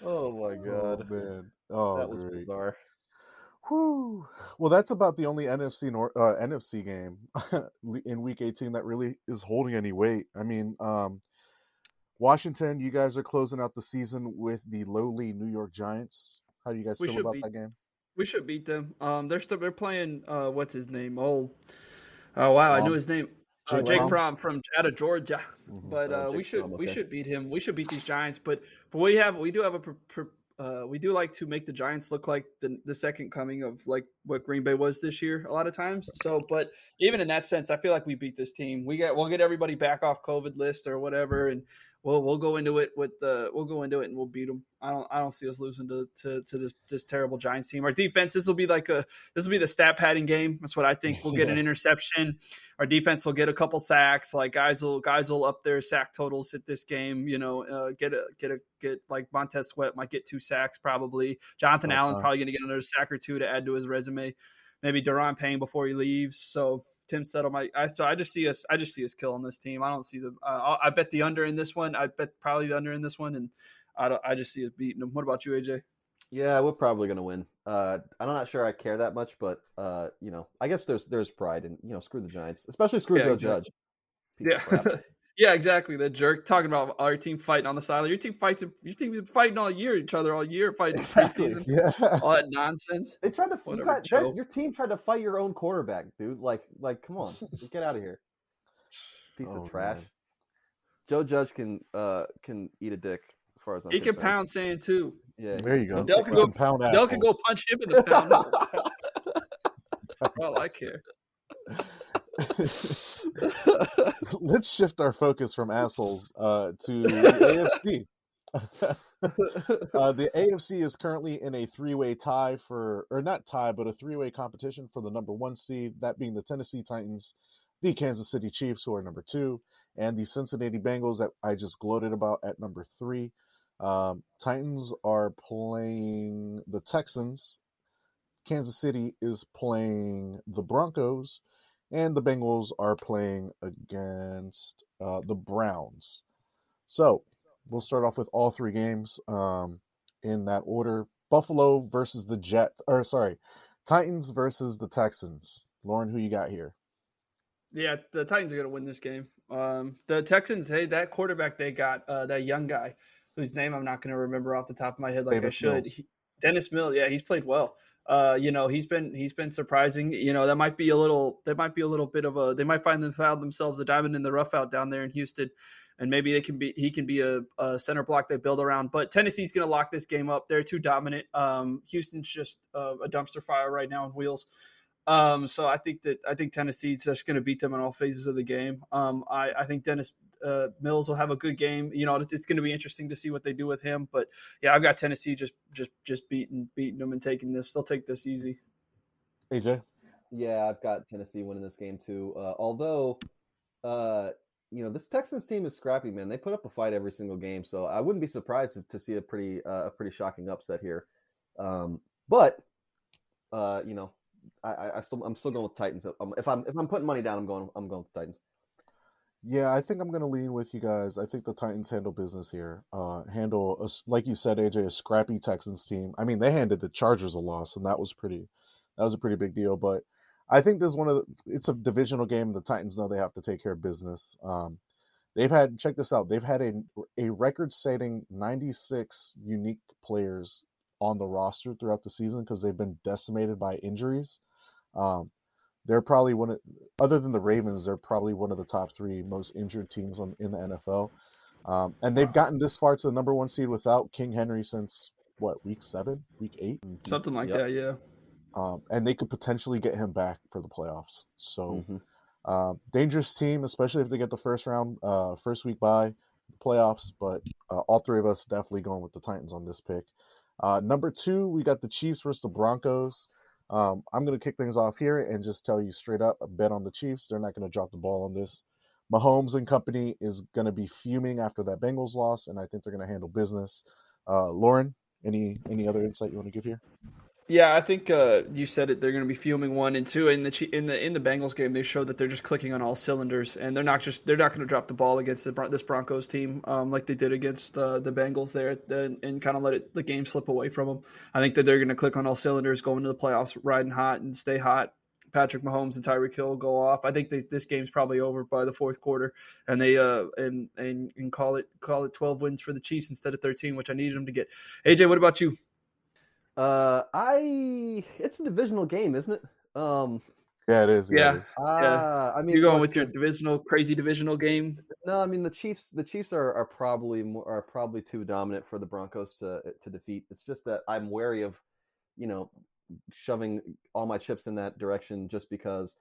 Oh my god, oh, man! Oh, that was great. bizarre. Whew. Well, that's about the only NFC nor- uh, NFC game in Week 18 that really is holding any weight. I mean, um, Washington, you guys are closing out the season with the lowly New York Giants. How do you guys We feel about be- that game? We should beat them. Um, they're still they're playing. Uh, what's his name? Old. Oh wow, I knew his name. Uh, Jake Jake Fromm? From out of Georgia. Mhm. But Oh, uh, we should Fromm, we should beat him. We should beat these Giants. But but we have we do have a pr- pr- uh, we do like to make the Giants look like the the second coming of like what Green Bay was this year a lot of times. So but even in that sense, I feel like we beat this team. We get we'll get everybody back off COVID list or whatever, and we'll we'll go into it with the we'll go into it and we'll beat them. I don't I don't see us losing to to, to this this terrible Giants team. Our defense this will be like a this will be the stat padding game. That's what I think. We'll get an interception. Our defense will get a couple sacks. Like guys will guys will up their sack totals at this game. You know, uh, get a get a get like Montez Sweat might get two sacks probably. Jonathan Oh, Allen wow. probably going to get another sack or two to add to his resume. Maybe Da'Ron Payne before he leaves. So Tim Settle might. I so I just see us. I just see us killing this team. I don't see the. Uh, I'll- bet the under in this one. I bet probably the under in this one, and I don't. I just see us beating them. What about you, AJ? Yeah, we're probably gonna win. Uh, I'm not sure I care that much, but uh, you know, I guess there's there's pride and you know, screw the Giants, especially screw Yeah, Joe exactly. Judge. Piece. Yeah. yeah, exactly. The jerk talking about our team fighting on the sideline. Your team fights. Your team been fighting all year, each other all year, fighting Exactly. preseason. Yeah. All that nonsense. They tried to. You got, your team tried to fight your own quarterback, dude. Like, like, come on, get out of here. Piece Oh, of trash. man. Joe Judge can uh can eat a dick as far as I'm He can pound sand too. Yeah, There you go. Dell can go- Pound Dell can go punch him in the pound. well, I care. Let's shift our focus from assholes uh, to the AFC. uh, the AFC is currently in a three-way tie for, or not tie, but a three-way competition for the number one seed. That being the Tennessee Titans, the Kansas City Chiefs, who are number two, and the Cincinnati Bengals that I just gloated about at number three. Um, Titans are playing the Texans. Kansas City is playing the Broncos, and the Bengals are playing against uh, the Browns. So we'll start off with all three games um, in that order. Buffalo versus the Jet, or sorry, Titans versus the Texans. Lauren, who you got here? Yeah, the Titans are going to win this game. Um, the Texans, hey, that quarterback they got, uh, that young guy whose name I'm not going to remember off the top of my head like I should. He- Dennis Mill, yeah, he's played well. Uh, you know, he's been he's been surprising. You know, that might be a little there might be a little bit of a they might find them found themselves a diamond in the rough out down there in Houston, and maybe they can be he can be a, a center block they build around. But Tennessee's going to lock this game up. They're too dominant. Um, Houston's just uh, a dumpster fire right now on wheels. Um, so I think that I think Tennessee's just going to beat them in all phases of the game. Um, I, I think Dennis uh, Mills will have a good game. You know, it's, it's going to be interesting to see what they do with him. But yeah, I've got Tennessee just just just beating beating them and taking this. They'll take this easy. AJ? Yeah, I've got Tennessee winning this game too. Uh, although, uh, you know, this Texans team is scrappy, man. They put up a fight every single game, so I wouldn't be surprised to see a pretty uh, a pretty shocking upset here. Um, but, uh, you know, I, I, I still I'm still going with Titans. Um, if I'm if I'm putting money down, I'm going I'm going with Titans. Yeah, I think I'm going to lean with you guys. I think the Titans handle business here. Uh, handle, a like you said, AJ, a scrappy Texans team. I mean, they handed the Chargers a loss, and that was pretty, that was a pretty big deal. But I think this is one of the, it's a divisional game. The Titans know they have to take care of business. Um, they've had, check this out, they've had a, a record-setting 96 unique players on the roster throughout the season because they've been decimated by injuries. Um, they're probably one of, other than the Ravens, they're probably one of the top three most injured teams on, in the NFL. Um, and they've gotten this far to the number one seed without King Henry since what week seven, week eight, Something like Yep. that. Yeah. um, and they could potentially get him back for the playoffs. So Mhm. um, dangerous team, especially if they get the first round, uh, first week bye playoffs. But uh, all three of us definitely going with the Titans on this pick. Uh, number two, we got the Chiefs versus the Broncos. Um, I'm going to kick things off here and just tell you straight up, bet on the Chiefs. They're not going to drop the ball on this. Mahomes and company is going to be fuming after that Bengals loss, and I think they're going to handle business. Uh, Lauren, any any other insight you want to give here? Yeah, I think uh, you said it. They're going to be fuming one and two in the in the in the Bengals game. They showed that they're just clicking on all cylinders, and they're not just they're not going to drop the ball against the, this Broncos team um, like they did against uh, the Bengals there, and, and kind of let it the game slip away from them. I think that they're going to click on all cylinders, go into the playoffs, riding hot and stay hot. Patrick Mahomes and Tyreek Hill go off. I think they, this game's probably over by the fourth quarter, and they uh and and and call it call it twelve wins for the Chiefs instead of thirteen, which I needed them to get. AJ, what about you? Uh, I it's a divisional game, isn't it? Um, yeah, it is. Yeah, it is. uh, Yeah. I mean, You're going look, with your divisional crazy divisional game. No, I mean the Chiefs. The Chiefs are, are probably more, are probably too dominant for the Broncos to to defeat. It's just that I'm wary of, you know, shoving all my chips in that direction just because,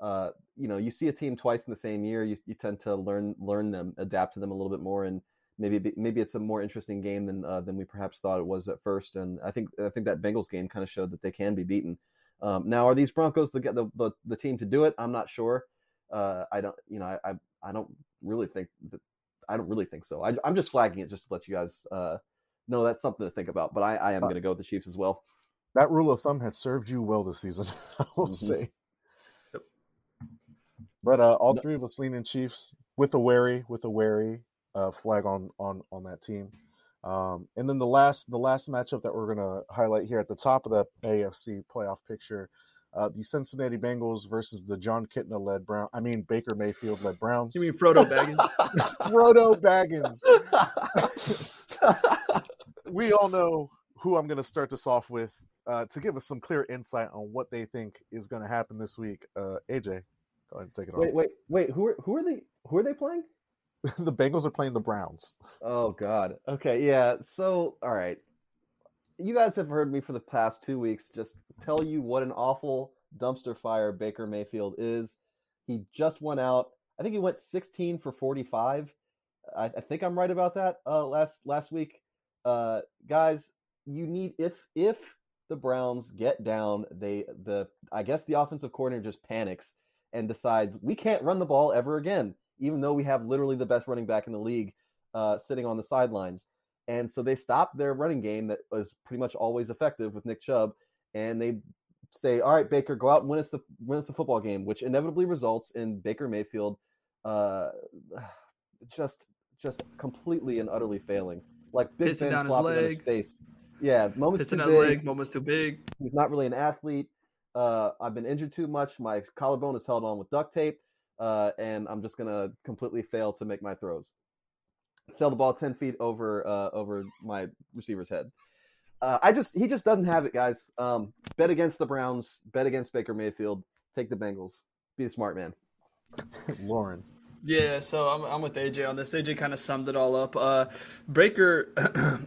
uh, you know, you see a team twice in the same year, you, you tend to learn learn them, adapt to them a little bit more, and maybe maybe it's a more interesting game than uh, than we perhaps thought it was at first. And I think I think that Bengals game kind of showed that they can be beaten. Um, now, are these Broncos the, the the team to do it? I'm not sure. Uh, I don't, you know, I, I I don't really think that I don't really think so. I, I'm just flagging it just to let you guys uh, know that's something to think about. But I, I am Uh, going to go with the Chiefs as well. That rule of thumb has served you well this season, I will Mhm. say. Yep. But uh, all No- three of us lean in Chiefs with a wary, with a wary uh, flag on on on that team. Um, and then the last the last matchup that we're gonna highlight here at the top of the AFC playoff picture, uh, the Cincinnati Bengals versus the Jon Kitna led Brown. I mean Baker Mayfield led Browns. You mean Frodo Baggins? Frodo Baggins. we all know who I'm going to start this off with uh, to give us some clear insight on what they think is going to happen this week. Uh, AJ, go ahead and take it wait, off. wait, wait. Who are who are they? Who are they playing? the Bengals are playing the Browns. Oh God. Okay, yeah. So, all right. You guys have heard me for the past two weeks just tell you what an awful dumpster fire Baker Mayfield is. He just went out. I think he went 16 for 45. I, I think I'm right about that. Uh, last last week, uh, guys, you need if if the Browns get down, they the I guess the offensive coordinator just panics and decides we can't run the ball ever again, even though we have literally the best running back in the league uh, sitting on the sidelines. And so they stop their running game that was pretty much always effective with Nick Chubb, and they say, "All right, Baker, go out and win us the win us the football game," which inevitably results in Baker Mayfield uh, just just completely and utterly failing, like Big Pissing down his flopping his leg. face. Yeah, moments Pissing too big. leg, moments too big. He's not really an athlete. Uh, I've been injured too much. My collarbone is held on with duct tape, uh, and I'm just gonna completely fail to make my throws. Sell the ball ten feet over uh, over my receivers' heads. Uh, I just he just doesn't have it, guys. Um, bet against the Browns. Bet against Baker Mayfield. Take the Bengals. Be a smart man. Lauren. Yeah, so I'm, I'm with AJ on this. AJ kind of summed it all up. Uh, Baker,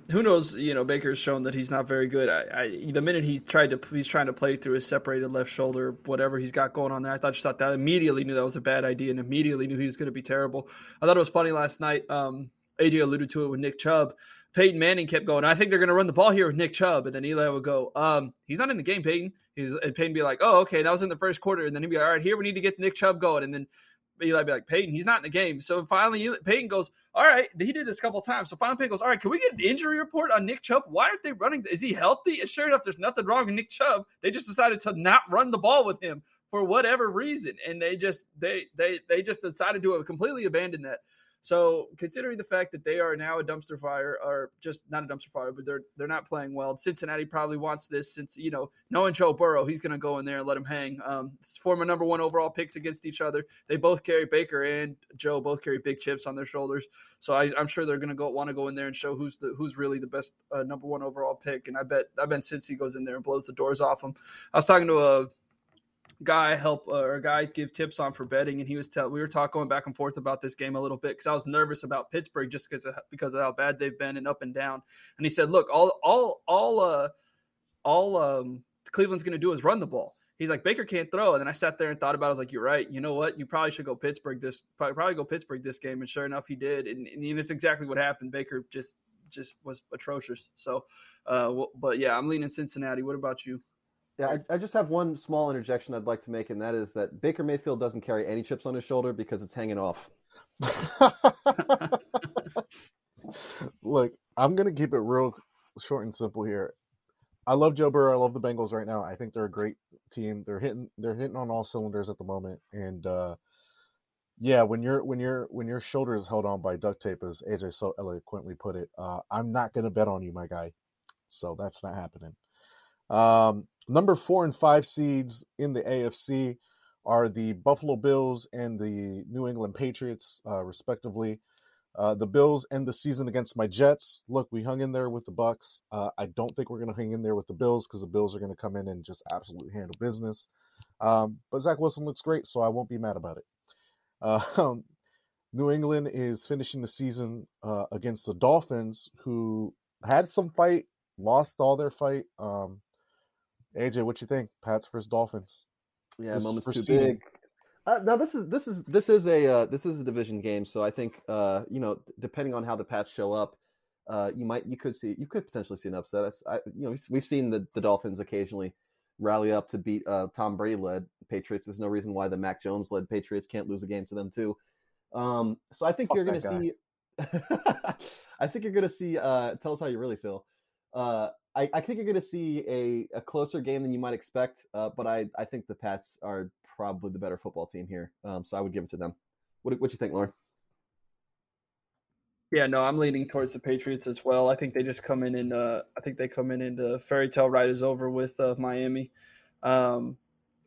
who knows? You know, Baker's shown that he's not very good. I, I, the minute he tried to, he's trying to play through his separated left shoulder, whatever he's got going on there. I thought just thought that immediately knew that was a bad idea and immediately knew he was going to be terrible. I thought it was funny last night. Um, AJ alluded to it with Nick Chubb. Peyton Manning kept going. I think they're going to run the ball here with Nick Chubb, and then Eli would go, um, "He's not in the game, Peyton." He's and Peyton be like, "Oh, okay, that was in the first quarter," and then he'd be like, "All right, here we need to get Nick Chubb going," and then Eli be like, Peyton, he's not in the game. So finally, Eli- Peyton goes, All right, he did this a couple times. So finally, Peyton goes, All right, can we get an injury report on Nick Chubb? Why aren't they running? Is he healthy? And sure enough, there's nothing wrong with Nick Chubb. They just decided to not run the ball with him for whatever reason. And they just, they, they, they just decided to completely abandon that. So considering the fact that they are now a dumpster fire, or just not a dumpster fire, but they're they're not playing well. Cincinnati probably wants this since you know knowing Joe Burrow, he's going to go in there and let him hang. Um, former number one overall picks against each other. They both carry Baker and Joe both carry big chips on their shoulders. So I, I'm sure they're going to go want to go in there and show who's the who's really the best uh, number one overall pick. And I bet I bet Cincy goes in there and blows the doors off them. I was talking to a guy help uh, or a guy give tips on for betting and he was tell we were talking going back and forth about this game a little bit because I was nervous about Pittsburgh just because of, because of how bad they've been and up and down. And he said look all all all uh all um Cleveland's going to do is run the ball. He's like Baker can't throw. And then I sat there and thought about it. I was like you're right. You know what? You probably should go Pittsburgh this probably, probably go Pittsburgh this game. And sure enough he did. And, and it's exactly what happened. Baker just just was atrocious. So uh well, but yeah I'm leaning Cincinnati. What about you Yeah, I, I just have one small interjection I'd like to make, and that is that Baker Mayfield doesn't carry any chips on his shoulder because it's hanging off. Look, I'm gonna keep it real short and simple here. I love Joe Burrow. I love the Bengals right now. I think they're a great team. They're hitting they're hitting on all cylinders at the moment. And uh, yeah, when you're when you're when your shoulder is held on by duct tape, as AJ so eloquently put it, uh, I'm not going to bet on you, my guy. So that's not happening. Um, number four and five seeds in the AFC are the Buffalo Bills and the New England Patriots, uh, respectively. Uh, the Bills end the season against my Jets. Look, we hung in there with the Bucs. Uh, I don't think we're going to hang in there with the Bills because the Bills are going to come in and just absolutely handle business. Um, but Zach Wilson looks great, so I won't be mad about it. Uh, New England is finishing the season uh, against the Dolphins, who had some fight, lost all their fight. Um, AJ, what you think? Pats versus Dolphins. Yeah, this moment's too big. Uh, now this is this is this is a uh, this is a division game, so I think uh, you know depending on how the Pats show up, uh, you might you could see you could potentially see an upset. That's, I, you know we've seen the, the Dolphins occasionally rally up to beat uh, Tom Brady led Patriots. There's no reason why the Mac Jones led Patriots can't lose a game to them too. Um, so I think Fuck you're going to see. I think you're going to see. Uh, tell us how you really feel. Uh, I, I, think you're going to see a, a closer game than you might expect, uh, but I, I think the Pats are probably the better football team here. Um, so I would give it to them. What what you think, Lauren? Yeah, no, I'm leaning towards the Patriots as well. I think they just come in and uh, I think they come in and the fairy tale ride is over with uh, Miami. Um,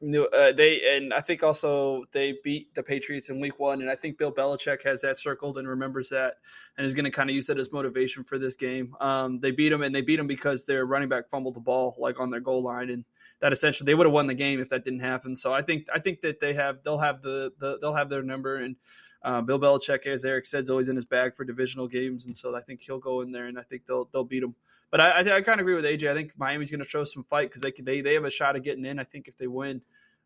uh, they and I think also they beat the Patriots in Week One, and I think Bill Belichick has that circled and remembers that, and is going to kind of use that as motivation for this game. Um, they beat them, and they beat them because their running back fumbled the ball like on their goal line, and that essentially they would have won the game if that didn't happen. So I think I think that they have they'll have the, the they'll have their number, and uh, Bill Belichick, as Eric said, is always in his bag for divisional games, and so I think he'll go in there, and I think they'll they'll beat them. But I, I, I kind of agree with AJ. I think Miami's going to show some fight because they they they have a shot of getting in. I think if they win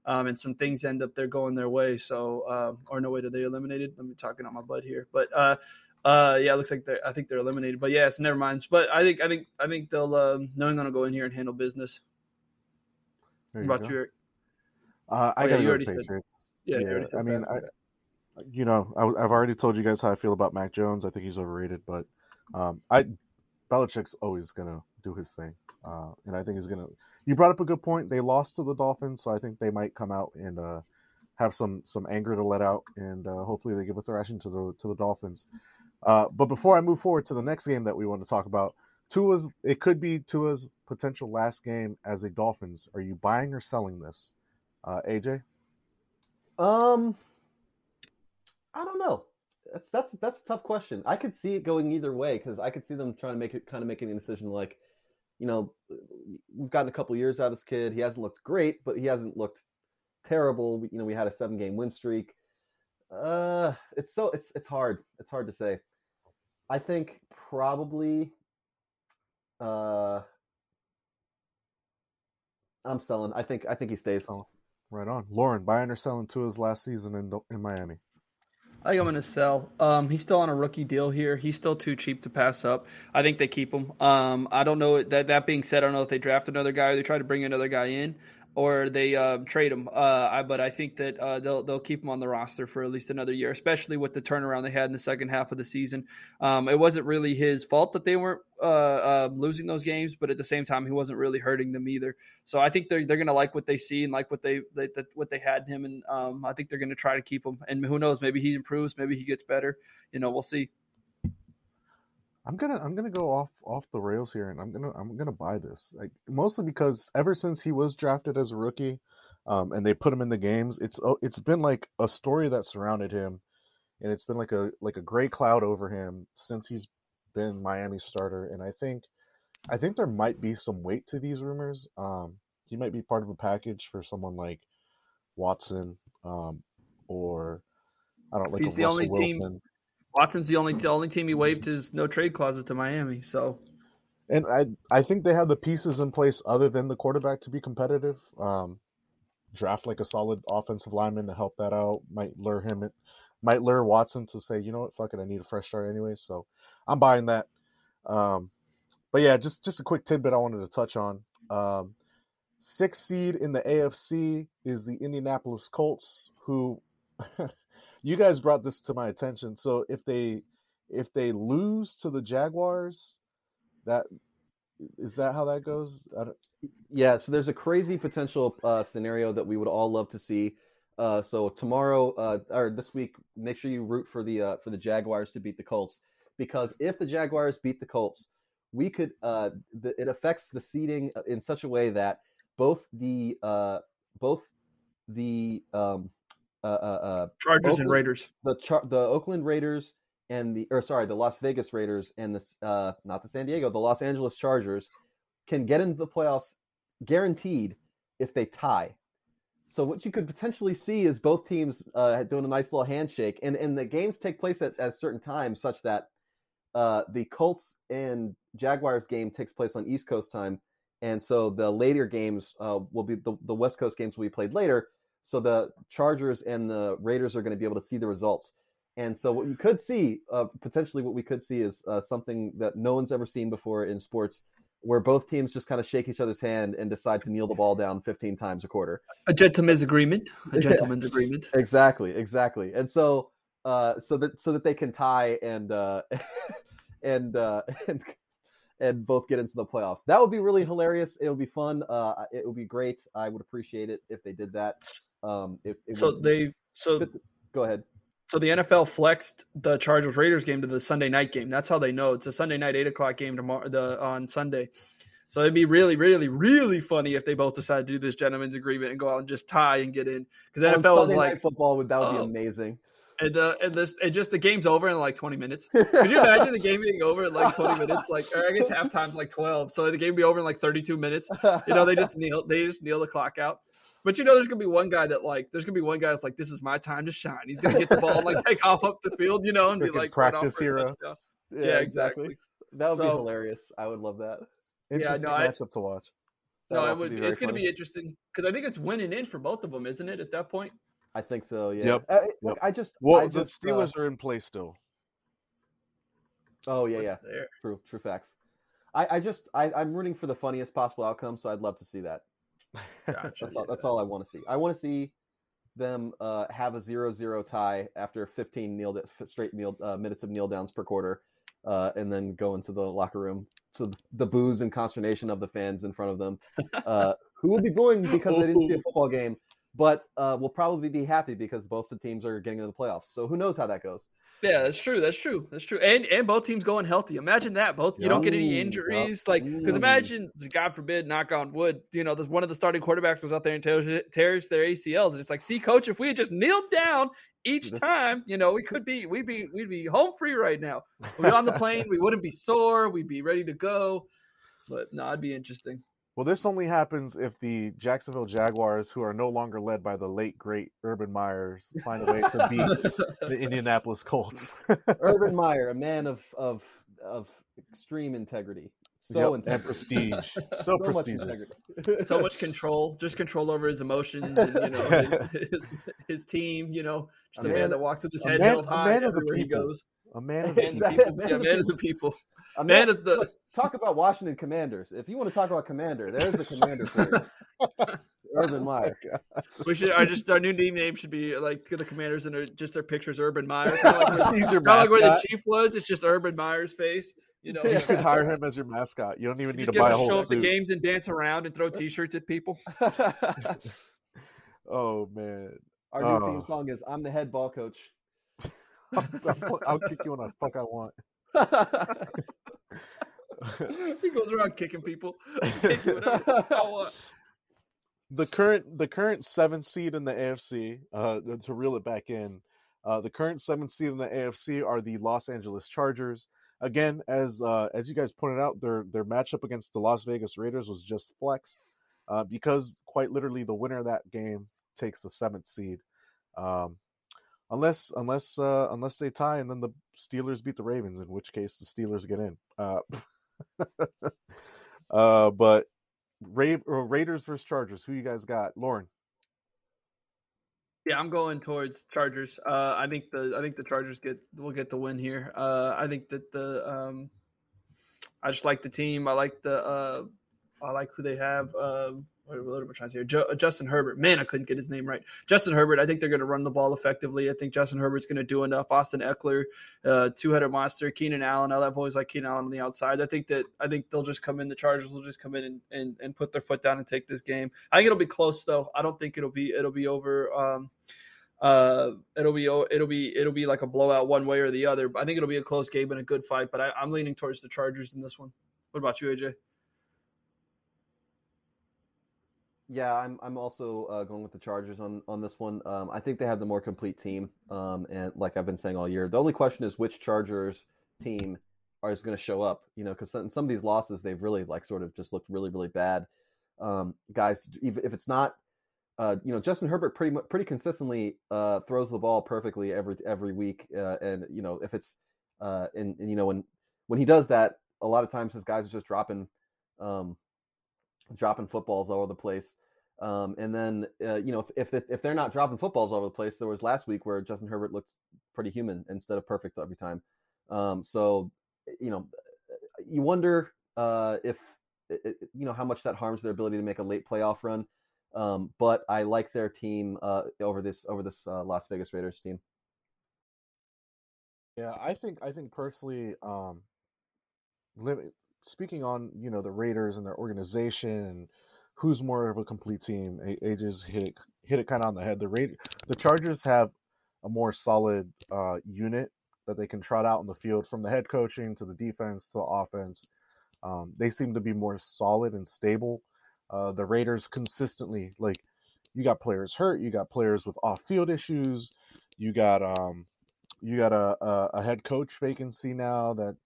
um, and some things end up they're going their way. So, um, or no way are they eliminated? Let me talking on my butt here, but uh, uh, yeah, it looks like they're. I think they're eliminated. But yes, never mind. But I think I think I think they'll um, knowing going to go in here and handle business. There you about go. you, uh, I oh, got yeah, you already Patriots. said. Yeah, yeah. I mean, I, you know, I, have already told you guys how I feel about Mac Jones. I think he's overrated, but um, I Belichick's always gonna do his thing, uh, and I think he's gonna you brought up a good point. They lost to the Dolphins, so I think they might come out and uh, have some some anger to let out, and uh, hopefully they give a thrashing to the to the Dolphins. Uh, but before I move forward to the next game that we want to talk about, Tua's it could be Tua's potential last game as a Dolphins. Are you buying or selling this, uh, AJ? Um, I don't know. That's that's that's a tough question. I could see it going either way because I could see them trying to make it kind of making a decision like you know, we've gotten a couple years out of this kid. He hasn't looked great, but he hasn't looked terrible. You know, we had a seven game win streak. Uh, it's so it's it's hard. It's hard to say. I think probably. Uh, I'm selling. I think I think he stays. Oh, right on. Lauren, buying or selling to his last season in in Miami. I think I'm going to sell. Um, he's still on a rookie deal here. He's still too cheap to pass up. I think they keep him. Um, I don't know. That that being said, I don't know if they draft another guy or they try to bring another guy in or they uh, trade him. Uh, I, but I think that uh, they'll they'll keep him on the roster for at least another year, especially with the turnaround they had in the second half of the season. Um, it wasn't really his fault that they weren't uh, um, losing those games, but at the same time, he wasn't really hurting them either. So I think they're they're gonna like what they see and like what they, they what they had him, and um, I think they're gonna try to keep him. And who knows, maybe he improves, maybe he gets better. You know, we'll see. I'm gonna I'm gonna go off off the rails here, and I'm gonna I'm gonna buy this. Like mostly because ever since he was drafted as a rookie, um, and they put him in the games, it's oh, it's been like a story that surrounded him, and it's been like a like a gray cloud over him since he's been Miami's starter. And I think I think there might be some weight to these rumors. Um, he might be part of a package for someone like Watson, um, or I don't like he's the only Wilson. team Watson's the only the only team he waived his no trade clauses to Miami. So, and I I think they have the pieces in place other than the quarterback to be competitive. Um, draft like a solid offensive lineman to help that out. Might lure him. It Might lure Watson to say, you know what, fuck it, I need a fresh start anyway. So, I'm buying that. Um, but yeah, just just a quick tidbit I wanted to touch on. Um, sixth seed in the AFC is the Indianapolis Colts, who you guys brought this to my attention. So if they if they lose to the Jaguars, that Is that how that goes? Yeah, so there's a crazy potential uh, scenario that we would all love to see. Uh, so tomorrow uh, or this week, make sure you root for the uh, for the Jaguars to beat the Colts because if the Jaguars beat the Colts, we could uh, the, it affects the seeding in such a way that both the uh, both the um, uh, uh, uh, Chargers Oakland- and Raiders. the Char- the Oakland Raiders and the or sorry the Las Vegas Raiders and the uh, not the San Diego the Los Angeles Chargers can get into the playoffs guaranteed if they tie. So what you could potentially see is both teams uh, doing a nice little handshake, and and the games take place at, at a certain time, such that uh, the Colts and Jaguars game takes place on East Coast time, and so the later games uh, will be the, the West Coast games will be played later. So the Chargers and the Raiders are going to be able to see the results. And so what you could see, uh, potentially what we could see is uh, something that no one's ever seen before in sports, where both teams just kind of shake each other's hand and decide to kneel the ball down 15 times a quarter. A gentleman's agreement. A Yeah. agreement. Exactly, exactly. And so, uh, so that so that they can tie and uh, and uh, and and both get into the playoffs. That would be really hilarious. It would be fun. Uh, it would be great. I would appreciate it if they did that. Um, it, it So would- they so go ahead. so the NFL flexed the Chargers Raiders game to the Sunday night game. That's how they know it's a Sunday night eight o'clock game tomorrow the on Sunday. So it'd be really, really, really funny if they both decide to do this gentleman's agreement and go out and just tie and get in because NFL is like football would that would be oh. amazing. And uh, and this and just the game's over in like twenty minutes. Could you imagine the game being over in like twenty minutes? Like or I guess halftime's like twelve, so the game be over in like thirty two minutes. You know, they just kneel they just kneel the clock out. But you know, there's gonna be one guy that like there's gonna be one guy that's like, this is my time to shine. He's gonna get the ball and like take off up the field, you know, and be like practice hero. touchdown. Yeah, exactly. That would be hilarious. I would love that. interesting no, I- matchup to watch. That No, it would. be it's gonna be interesting because I think it's winning in for both of them, isn't it? At that point, I think so. Yeah. Yep, Uh, look, I just. Well, I the just, uh, Steelers are in play still. oh yeah, What's yeah. There. True. True facts. I, I just I, I'm rooting for the funniest possible outcome, so I'd love to see that. Gotcha. That's all, that's all I want to see. I want to see them uh, have a 0-0 tie after 15 kneel straight kneel uh, minutes of kneel downs per quarter, uh, and then go into the locker room. to the boos and consternation of the fans in front of them, uh, who will be booing because they didn't see a football game, but uh, will probably be happy because both the teams are getting into the playoffs. So who knows how that goes? Yeah, that's true. That's true. That's true. And and both teams going healthy. Imagine that. Both you don't get any injuries. Like because imagine, God forbid, knock on wood. You know, there's one of the starting quarterbacks goes out there and tears, tears their ACLs, and it's like, see, coach, if we had just kneeled down each time, you know, we could be we'd be we'd be home free right now. We'd be on the plane. we wouldn't be sore. We'd be ready to go. But no, it'd be interesting. Well, this only happens if the Jacksonville Jaguars, who are no longer led by the late great Urban Meyers, find a way to beat the Indianapolis Colts. Urban Meyer, a man of of of extreme integrity, so Yep, and prestige, so, much prestigious. integrity. so much control, just control over his emotions and you know his his, his team. You know, just A a man, man- that walks with his head man- held high man of the everywhere he goes. A man of the Man of the Exactly. people. Man Yeah, man of the people. A Man of the- look, talk about Washington Commanders. If you want to talk about Commander, there's a Commander for you. Urban Meyer. We should. Our just our new team name should be like the Commanders and their- just their pictures. Urban Meyer, kind of like, He's your kinda like where the chief was. It's just Urban Meyer's face. You know, You Yeah. could hire him as your mascot. You don't even need just to get buy him a to show whole up to games and dance around and throw T-shirts at people. Oh man, Our new Oh. theme song is "I'm the head ball coach." I'll, I'll kick you when the fuck I want. he goes around kicking people. Kick you whatever I want. the current the current seventh seed in the AFC, uh, to reel it back in, uh, the current seventh seed in the AFC are the Los Angeles Chargers. Again, as uh, as you guys pointed out, their their matchup against the Las Vegas Raiders was just flexed uh, because quite literally the winner of that game takes the seventh seed, um, unless unless uh, unless they tie and then the Steelers beat the Ravens, in which case the Steelers get in. Uh, uh, but Ra- Raiders versus Chargers. Who you guys got, Lauren? Yeah, I'm going towards Chargers. Uh, I think the I think the Chargers get will get the win here. Uh, I think that the um, I just like the team. I like the uh, I like who they have. Um, what, am I trying to say? Jo- Justin Herbert. Man, I couldn't get his name right. Justin Herbert. I think they're going to run the ball effectively. I think Justin Herbert's going to do enough. Austin Ekeler, uh, two-headed monster. Keenan Allen. I've always liked Keenan Allen on the outside. I think that I think they'll just come in. The Chargers will just come in and, and, and put their foot down and take this game. I think it'll be close though. I don't think it'll be it'll be over. Um, uh, it'll be it'll be it'll be like a blowout one way or the other. I think it'll be a close game and a good fight. But I, I'm leaning towards the Chargers in this one. What about you, AJ? Yeah, I'm I'm also uh, going with the Chargers on on this one. Um, I think they have the more complete team, um, and like I've been saying all year, the only question is which Chargers team is going to show up. You know, because some, some of these losses they've really like sort of just looked really really bad. Um, guys, if it's not, uh, you know, Justin Herbert pretty pretty consistently uh, throws the ball perfectly every every week, uh, and you know if it's uh, and, and you know when when he does that, a lot of times his guys are just dropping. Um, dropping footballs all over the place. Um, and then, uh, you know, if, if if they're not dropping footballs all over the place, there was last week where Justin Herbert looked pretty human instead of perfect every time. Um, so, you know, you wonder uh, if you know how much that harms their ability to make a late playoff run. Um, but I like their team uh, over this over this uh, Las Vegas Raiders team. Yeah, I think I think personally, um, speaking on you know the Raiders and their organization and who's more of a complete team, AJ's hit it hit it kind of on the head. The Raid the Chargers have a more solid uh, unit that they can trot out in the field from the head coaching to the defense to the offense. Um, they seem to be more solid and stable. Uh, the Raiders consistently like you got players hurt, you got players with off field issues, you got um, you got a, a, a head coach vacancy now that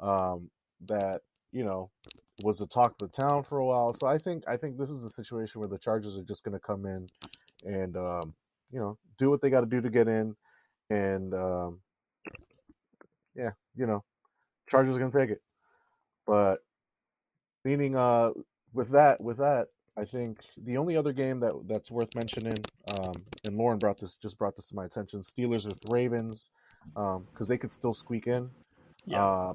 um, that you know, was the talk of the town for a while. So I think I think this is a situation where the Chargers are just going to come in and um, you know do what they got to do to get in, and um, yeah, you know, Chargers are going to take it. But meaning uh, with that with that, I think the only other game that that's worth mentioning, um, and Lauren brought this just brought this to my attention: Steelers with Ravens, because um, they could still squeak in. Yeah. Uh,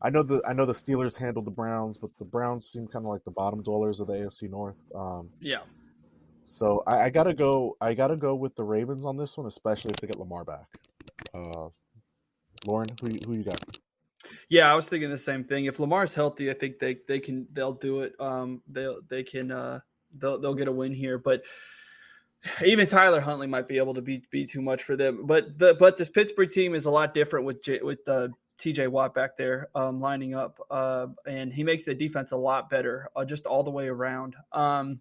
I know the I know the Steelers handled the Browns, but the Browns seem kind of like the bottom dwellers of the AFC North. Um, yeah. So I, I, gotta go. I gotta go with the Ravens on this one, especially if they get Lamar back. Uh, Lauren, who who you got? Yeah, I was thinking the same thing. If Lamar's healthy, I think they they can they'll do it. Um, they they can uh they'll they'll get a win here, but even Tyler Huntley might be able to be be too much for them. But the but this Pittsburgh team is a lot different with J, with uh, TJ Watt back there um, lining up, uh, and he makes the defense a lot better, uh, just all the way around. Um,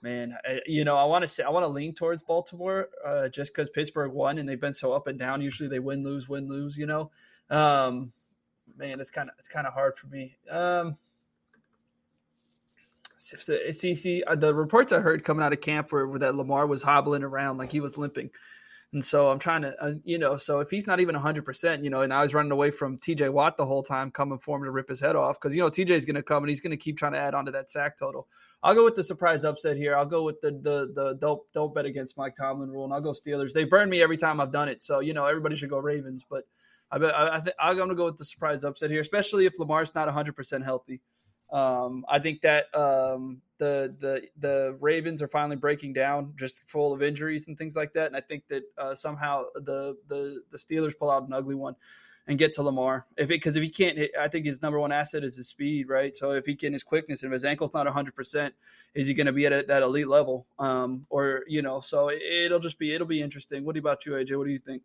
man, I, you know, I want to say I want to lean towards Baltimore, uh, just because Pittsburgh won and they've been so up and down. Usually they win, lose, win, lose. You know, um, man, it's kind of it's kind of hard for me. Um, see, see, uh, the reports I heard coming out of camp were, were that Lamar was hobbling around like he was limping. And so I'm trying to, uh, you know, so if he's not even 100%, you know, and I was running away from TJ Watt the whole time, coming for him to rip his head off because, you know, TJ's going to come and he's going to keep trying to add on to that sack total. I'll go with the surprise upset here. I'll go with the the the don't don't bet against Mike Tomlin rule, and I'll go Steelers. They burn me every time I've done it, so you know everybody should go Ravens. But I bet I, I think I'm going to go with the surprise upset here, especially if Lamar's not 100 percent healthy. Um, I think that um, the the the Ravens are finally breaking down, just full of injuries and things like that. And I think that uh, somehow the the the Steelers pull out an ugly one and get to Lamar. If it because if he can't, hit, I think his number one asset is his speed, right? So if he can his quickness, and if his ankle's not 100, percent is he going to be at a, that elite level? Um, or you know, so it, will just be it'll be interesting. What about you, AJ? What do you think?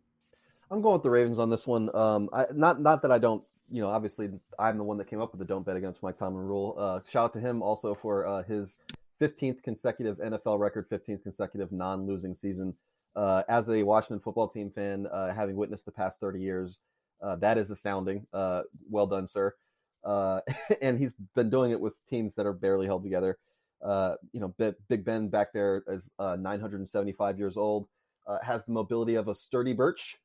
I'm going with the Ravens on this one. Um, I, not not that I don't you know, obviously I'm the one that came up with the don't bet against Mike Tomlin rule. Uh, shout out to him also for uh, his 15th consecutive NFL record, 15th consecutive non-losing season. Uh, as a Washington football team fan, uh, having witnessed the past 30 years, uh, that is astounding. Uh, well done, sir. and he's been doing it with teams that are barely held together. you know, Big Ben back there is 975 years old, has the mobility of a sturdy birch,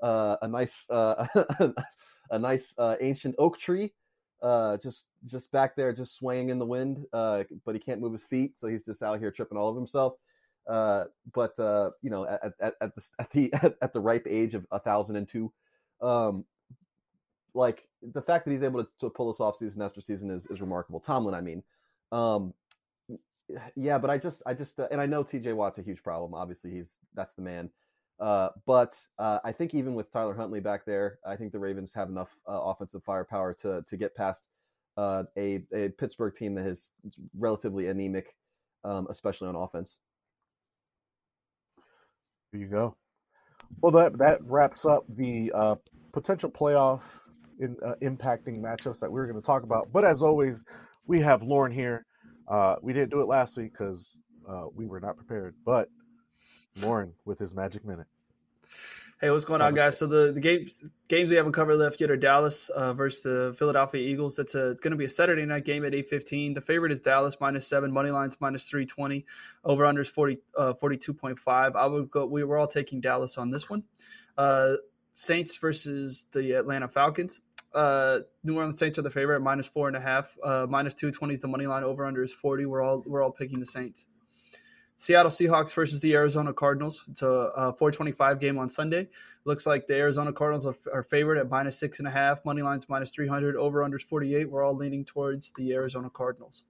a nice a nice uh, ancient oak tree, uh, just just back there, just swaying in the wind. Uh, but he can't move his feet, so he's just out here tripping all of himself. Uh, but uh, you know, at, at, at the at the at, the ripe age of a thousand and two, um, like the fact that he's able to, to pull this off season after season is, is remarkable. Tomlin, I mean, um, yeah, but I just, I just, uh, and I know T.J. Watt's a huge problem. Obviously, he's that's the man. Uh, but uh, I think even with Tyler Huntley back there, I think the Ravens have enough uh, offensive firepower to to get past uh, a a Pittsburgh team that is relatively anemic, um, especially on offense. There you go. Well, that that wraps up the uh, potential playoff in impacting matchups that we were going to talk about. But as always, we have Lauren here. We didn't do it last week because we were not prepared. But Lauren with his magic minute. Hey, what's going on, guys? So the, the games games we haven't covered left yet are Dallas uh, versus the Philadelphia Eagles. That's a it's going to be a Saturday night game at eight fifteen. The favorite is Dallas minus seven. Money lines minus three twenty. Over under is 40, uh, 42.5. I would go. We were all taking Dallas on this one. Uh, Saints versus the Atlanta Falcons. Uh, New Orleans Saints are the favorite, minus four and a half. Uh, minus two twenty is the money line. Over under is forty. We're all we're all picking the Saints. Seattle Seahawks versus the Arizona Cardinals. It's a, a 425 game on Sunday. Looks like the Arizona Cardinals are, are favored at minus six and a half. Money lines minus 300. Over unders 48. We're all leaning towards the Arizona Cardinals.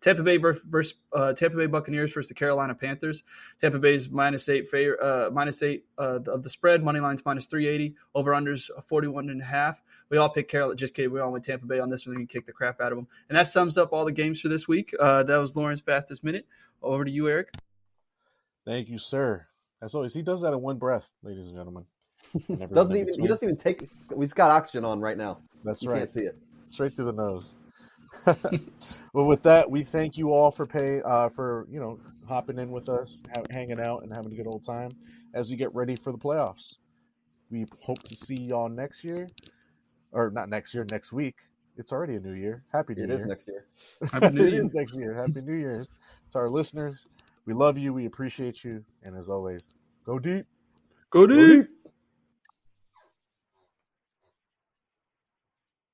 Tampa Bay versus uh, Tampa Bay Buccaneers versus the Carolina Panthers. Tampa Bay's minus eight favor, uh, minus eight uh, of the spread. Money lines minus 380. Over unders 41 and a half. We all picked Carolina. Just kidding. We all went Tampa Bay on this one. We can kick the crap out of them. And that sums up all the games for this week. Uh, that was Lauren's fastest minute. Over to you, Eric. Thank you, sir. As always, he does that in one breath, ladies and gentlemen. doesn't even he doesn't even take. We've got oxygen on right now. That's you right. Can't see it straight through the nose. well, with that, we thank you all for pay uh, for you know hopping in with us, have, hanging out, and having a good old time as we get ready for the playoffs. We hope to see y'all next year, or not next year, next week. It's already a new year. Happy New it Year! It is next year. Happy New it Year. is next year. Happy New Year's to our listeners. We love you. We appreciate you. And as always, go deep. Go deep. Go deep.